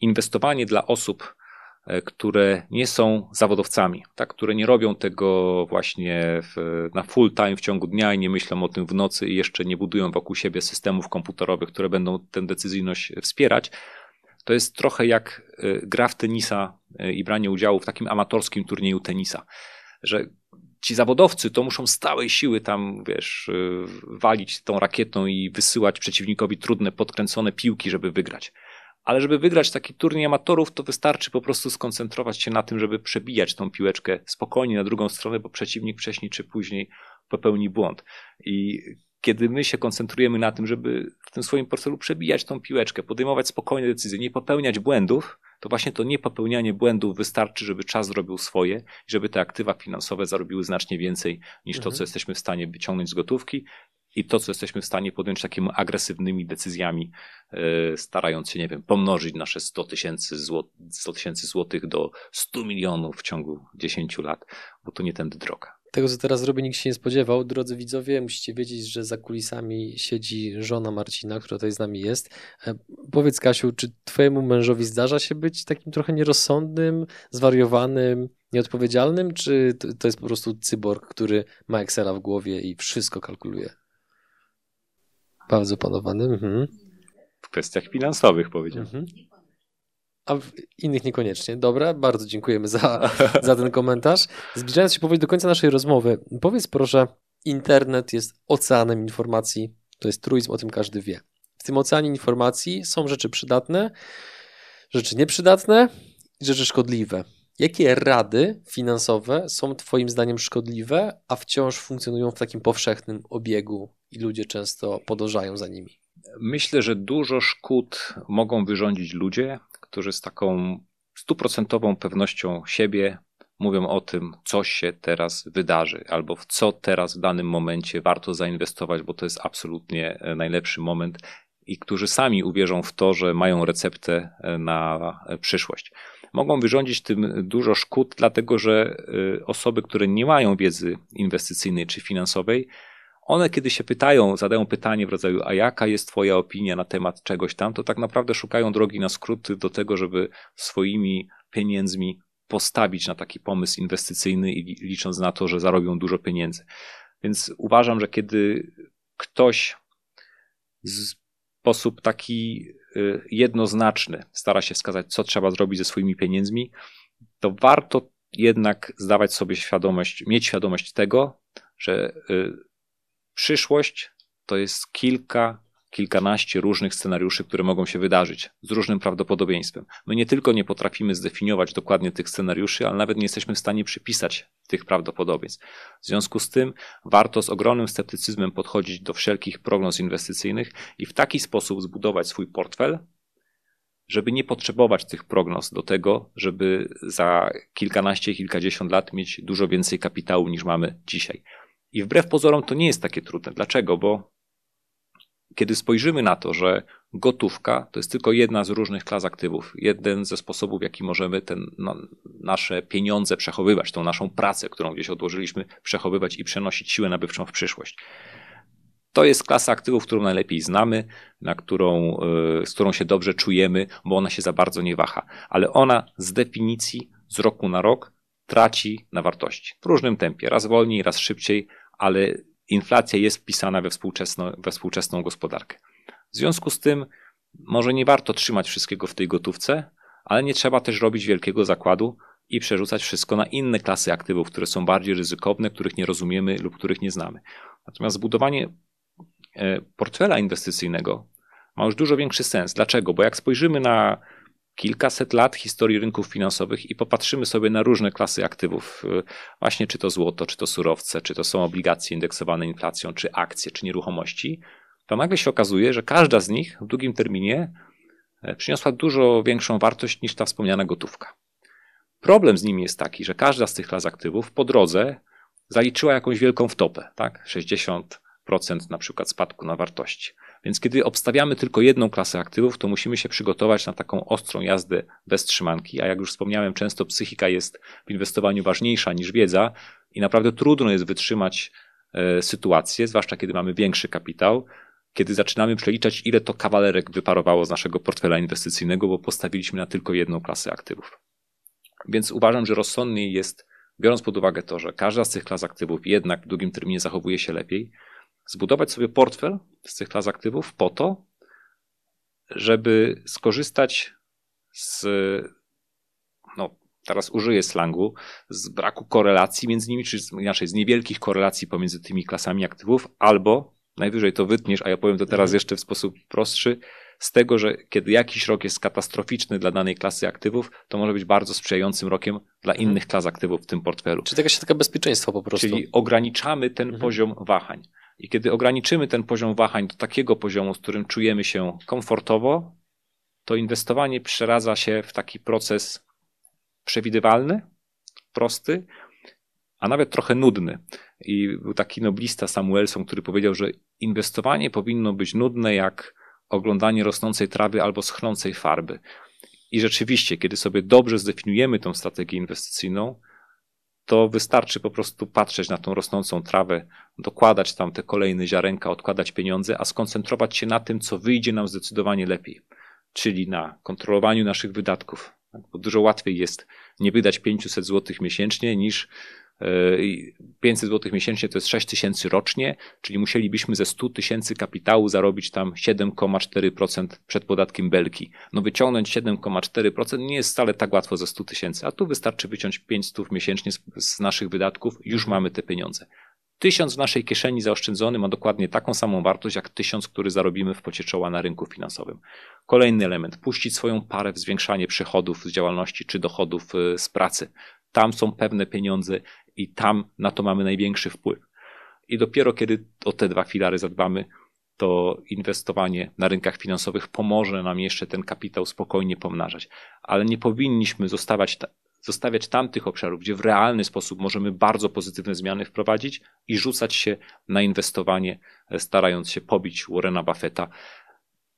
inwestowanie dla osób, które nie są zawodowcami, tak, które nie robią tego właśnie w, na full time w ciągu dnia i nie myślą o tym w nocy i jeszcze nie budują wokół siebie systemów komputerowych, które będą tę decyzyjność wspierać. To jest trochę jak e, gra w tenisa e, i branie udziału w takim amatorskim turnieju tenisa, że ci zawodowcy to muszą stałej siły tam, wiesz, walić tą rakietą i wysyłać przeciwnikowi trudne, podkręcone piłki, żeby wygrać ale żeby wygrać taki turniej amatorów, to wystarczy po prostu skoncentrować się na tym, żeby przebijać tą piłeczkę spokojnie na drugą stronę, bo przeciwnik wcześniej czy później popełni błąd. I kiedy my się koncentrujemy na tym, żeby w tym swoim portfelu przebijać tą piłeczkę, podejmować spokojne decyzje, nie popełniać błędów, to właśnie to niepopełnianie błędów wystarczy, żeby czas zrobił swoje i żeby te aktywa finansowe zarobiły znacznie więcej niż to, co mhm. jesteśmy w stanie wyciągnąć z gotówki i to, co jesteśmy w stanie podjąć takimi agresywnymi decyzjami, e, starając się, nie wiem, pomnożyć nasze 100 tysięcy zł 100 tysięcy złotych do 100 milionów w ciągu 10 lat, bo to nie tędy droga. Tego, co teraz robię, nikt się nie spodziewał. Drodzy widzowie, musicie wiedzieć, że za kulisami siedzi żona Marcina, która tutaj z nami jest. E, powiedz, Kasiu, czy twojemu mężowi zdarza się być takim trochę nierozsądnym, zwariowanym, nieodpowiedzialnym, czy to jest po prostu cyborg, który ma Excela w głowie i wszystko kalkuluje? Bardzo panowany. Mhm. W kwestiach finansowych powiedziałem. Mhm. A w innych niekoniecznie. Dobra, bardzo dziękujemy za, za ten komentarz. Zbliżając się powoli do końca naszej rozmowy, powiedz proszę, internet jest oceanem informacji. To jest truizm, o tym każdy wie. W tym oceanie informacji są rzeczy przydatne, rzeczy nieprzydatne i rzeczy szkodliwe. Jakie rady finansowe są Twoim zdaniem szkodliwe, a wciąż funkcjonują w takim powszechnym obiegu i ludzie często podążają za nimi? Myślę, że dużo szkód mogą wyrządzić ludzie, którzy z taką stuprocentową pewnością siebie mówią o tym, co się teraz wydarzy, albo w co teraz w danym momencie warto zainwestować, bo to jest absolutnie e, najlepszy moment, i którzy sami uwierzą w to, że mają receptę e, na e, przyszłość. Mogą wyrządzić tym dużo szkód, dlatego że osoby, które nie mają wiedzy inwestycyjnej czy finansowej, one, kiedy się pytają, zadają pytanie w rodzaju, a jaka jest Twoja opinia na temat czegoś tam, to tak naprawdę szukają drogi na skróty do tego, żeby swoimi pieniędzmi postawić na taki pomysł inwestycyjny i licząc na to, że zarobią dużo pieniędzy. Więc uważam, że kiedy ktoś w sposób taki y, jednoznaczny stara się wskazać, co trzeba zrobić ze swoimi pieniędzmi, to warto jednak zdawać sobie świadomość, mieć świadomość tego, że y, Przyszłość to jest kilka, kilkanaście różnych scenariuszy, które mogą się wydarzyć z różnym prawdopodobieństwem. My nie tylko nie potrafimy zdefiniować dokładnie tych scenariuszy, ale nawet nie jesteśmy w stanie przypisać tych prawdopodobieństw. W związku z tym warto z ogromnym sceptycyzmem podchodzić do wszelkich prognoz inwestycyjnych i w taki sposób zbudować swój portfel, żeby nie potrzebować tych prognoz do tego, żeby za kilkanaście, kilkadziesiąt lat mieć dużo więcej kapitału niż mamy dzisiaj. I wbrew pozorom to nie jest takie trudne. Dlaczego? Bo kiedy spojrzymy na to, że gotówka to jest tylko jedna z różnych klas aktywów, jeden ze sposobów, w jaki możemy ten, no, nasze pieniądze przechowywać, tą naszą pracę, którą gdzieś odłożyliśmy, przechowywać i przenosić siłę nabywczą w przyszłość. To jest klasa aktywów, którą najlepiej znamy, na którą, y, z którą się dobrze czujemy, bo ona się za bardzo nie waha. Ale ona z definicji z roku na rok traci na wartości. W różnym tempie, raz wolniej, raz szybciej, ale inflacja jest wpisana we współczesną, we współczesną gospodarkę. W związku z tym może nie warto trzymać wszystkiego w tej gotówce, ale nie trzeba też robić wielkiego zakładu i przerzucać wszystko na inne klasy aktywów, które są bardziej ryzykowne, których nie rozumiemy lub których nie znamy. Natomiast zbudowanie e, portfela inwestycyjnego ma już dużo większy sens. Dlaczego? Bo jak spojrzymy na kilkaset lat historii rynków finansowych i popatrzymy sobie na różne klasy aktywów, y, właśnie czy to złoto, czy to surowce, czy to są obligacje indeksowane inflacją, czy akcje, czy nieruchomości, to nagle się okazuje, że każda z nich w długim terminie e, przyniosła dużo większą wartość niż ta wspomniana gotówka. Problem z nimi jest taki, że każda z tych klas aktywów po drodze zaliczyła jakąś wielką wtopę, tak? 60% na przykład spadku na wartości. Więc kiedy obstawiamy tylko jedną klasę aktywów, to musimy się przygotować na taką ostrą jazdę bez trzymanki. A jak już wspomniałem, często psychika jest w inwestowaniu ważniejsza niż wiedza i naprawdę trudno jest wytrzymać e, sytuację, zwłaszcza kiedy mamy większy kapitał, kiedy zaczynamy przeliczać, ile to kawalerek wyparowało z naszego portfela inwestycyjnego, bo postawiliśmy na tylko jedną klasę aktywów. Więc uważam, że rozsądniej jest, biorąc pod uwagę to, że każda z tych klas aktywów jednak w długim terminie zachowuje się lepiej, zbudować sobie portfel z tych klas aktywów po to, żeby skorzystać z, no teraz użyję slangu, z braku korelacji między nimi, czy inaczej z niewielkich korelacji pomiędzy tymi klasami aktywów, albo najwyżej to wytniesz, a ja powiem to teraz mhm. jeszcze w sposób prostszy, z tego, że kiedy jakiś rok jest katastroficzny dla danej klasy aktywów, to może być bardzo sprzyjającym rokiem dla mhm. innych klas aktywów w tym portfelu. Czyli taka się taka bezpieczeństwo po prostu. Czyli ograniczamy ten mhm. poziom wahań. I kiedy ograniczymy ten poziom wahań do takiego poziomu, z którym czujemy się komfortowo, to inwestowanie przeradza się w taki proces przewidywalny, prosty, a nawet trochę nudny. I był taki noblista Samuelson, który powiedział, że inwestowanie powinno być nudne jak oglądanie rosnącej trawy albo schnącej farby. I rzeczywiście, kiedy sobie dobrze zdefiniujemy tą strategię inwestycyjną, to wystarczy po prostu patrzeć na tą rosnącą trawę, dokładać tam te kolejne ziarenka, odkładać pieniądze, a skoncentrować się na tym, co wyjdzie nam zdecydowanie lepiej, czyli na kontrolowaniu naszych wydatków. Bo dużo łatwiej jest nie wydać 500 zł miesięcznie niż 500 zł miesięcznie to jest 6 tysięcy rocznie, czyli musielibyśmy ze 100 tysięcy kapitału zarobić tam 7,4% przed podatkiem belki. No wyciągnąć 7,4% nie jest wcale tak łatwo ze 100 tysięcy, a tu wystarczy wyciąć 500 miesięcznie z, z naszych wydatków, już mamy te pieniądze. Tysiąc w naszej kieszeni zaoszczędzony ma dokładnie taką samą wartość jak tysiąc, który zarobimy w pocie czoła na rynku finansowym. Kolejny element, puścić swoją parę w zwiększanie przychodów z działalności czy dochodów y, z pracy. Tam są pewne pieniądze i tam na to mamy największy wpływ. I dopiero kiedy o te dwa filary zadbamy, to inwestowanie na rynkach finansowych pomoże nam jeszcze ten kapitał spokojnie pomnażać. Ale nie powinniśmy zostawiać, zostawiać tamtych obszarów, gdzie w realny sposób możemy bardzo pozytywne zmiany wprowadzić i rzucać się na inwestowanie, starając się pobić Warrena Buffetta.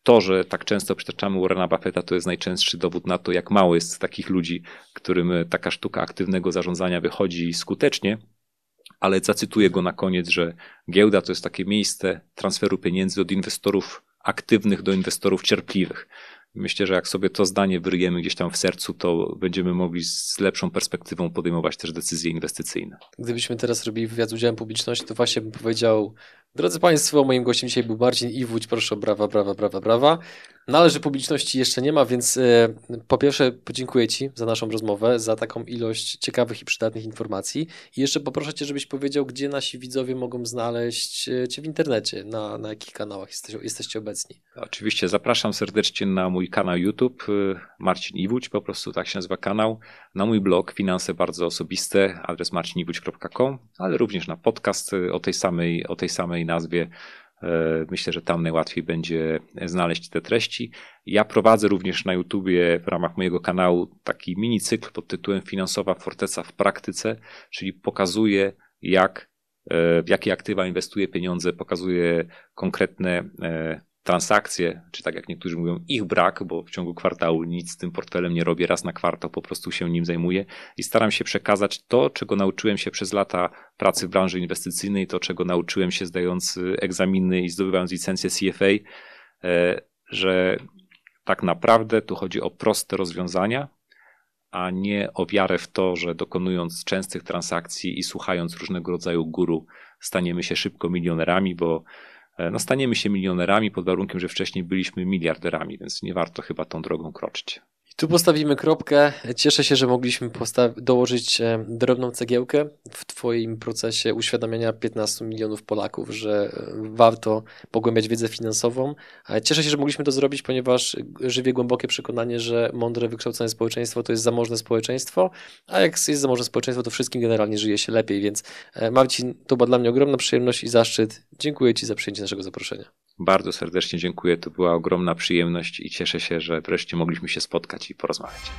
To, że tak często przytaczamy Warrena Buffetta, to jest najczęstszy dowód na to, jak mało jest takich ludzi, którym taka sztuka aktywnego zarządzania wychodzi skutecznie. Ale zacytuję go na koniec, że giełda to jest takie miejsce transferu pieniędzy od inwestorów aktywnych do inwestorów cierpliwych. Myślę, że jak sobie to zdanie wyryjemy gdzieś tam w sercu, to będziemy mogli z lepszą perspektywą podejmować też decyzje inwestycyjne. Gdybyśmy teraz robili wywiad z udziałem publiczności, to właśnie bym powiedział Drodzy Państwo, moim gościem dzisiaj był Marcin Iwódź. Proszę, brawa, brawa, brawa, brawa. Należy publiczności jeszcze nie ma, więc e, po pierwsze podziękuję Ci za naszą rozmowę, za taką ilość ciekawych i przydatnych informacji. I jeszcze poproszę Cię, żebyś powiedział, gdzie nasi widzowie mogą znaleźć e, Cię w internecie, na, na jakich kanałach jesteś, jesteście obecni. Oczywiście zapraszam serdecznie na mój kanał YouTube, e, Marcin Iwódź, po prostu tak się nazywa kanał, na mój blog Finanse Bardzo Osobiste, adres marciniwódź.com, ale również na podcast o tej samej, o tej samej nazwie E, myślę, że tam najłatwiej będzie znaleźć te treści. Ja prowadzę również na YouTubie w ramach mojego kanału taki mini cykl pod tytułem Finansowa Forteca w praktyce, czyli pokazuję jak e, w jakie aktywa inwestuję pieniądze, pokazuję konkretne e, transakcje, czy tak jak niektórzy mówią, ich brak, bo w ciągu kwartału nic z tym portfelem nie robię, raz na kwartał po prostu się nim zajmuję i staram się przekazać to, czego nauczyłem się przez lata pracy w branży inwestycyjnej, to, czego nauczyłem się zdając egzaminy i zdobywając licencję CFA, e, że tak naprawdę tu chodzi o proste rozwiązania, a nie o wiarę w to, że dokonując częstych transakcji i słuchając różnego rodzaju guru, staniemy się szybko milionerami, bo no staniemy się milionerami pod warunkiem, że wcześniej byliśmy miliarderami, więc nie warto chyba tą drogą kroczyć. Tu postawimy kropkę. Cieszę się, że mogliśmy dołożyć e, drobną cegiełkę w Twoim procesie uświadamiania 15 milionów Polaków, że e, warto pogłębiać wiedzę finansową. Cieszę się, że mogliśmy to zrobić, ponieważ żywię głębokie przekonanie, że mądre, wykształcone społeczeństwo to jest zamożne społeczeństwo, a jak jest zamożne społeczeństwo, to wszystkim generalnie żyje się lepiej. Więc e, Marcin, to była dla mnie ogromna przyjemność i zaszczyt. Dziękuję Ci za przyjęcie naszego zaproszenia. Bardzo serdecznie dziękuję. To była ogromna przyjemność i cieszę się, że wreszcie mogliśmy się spotkać i porozmawiać.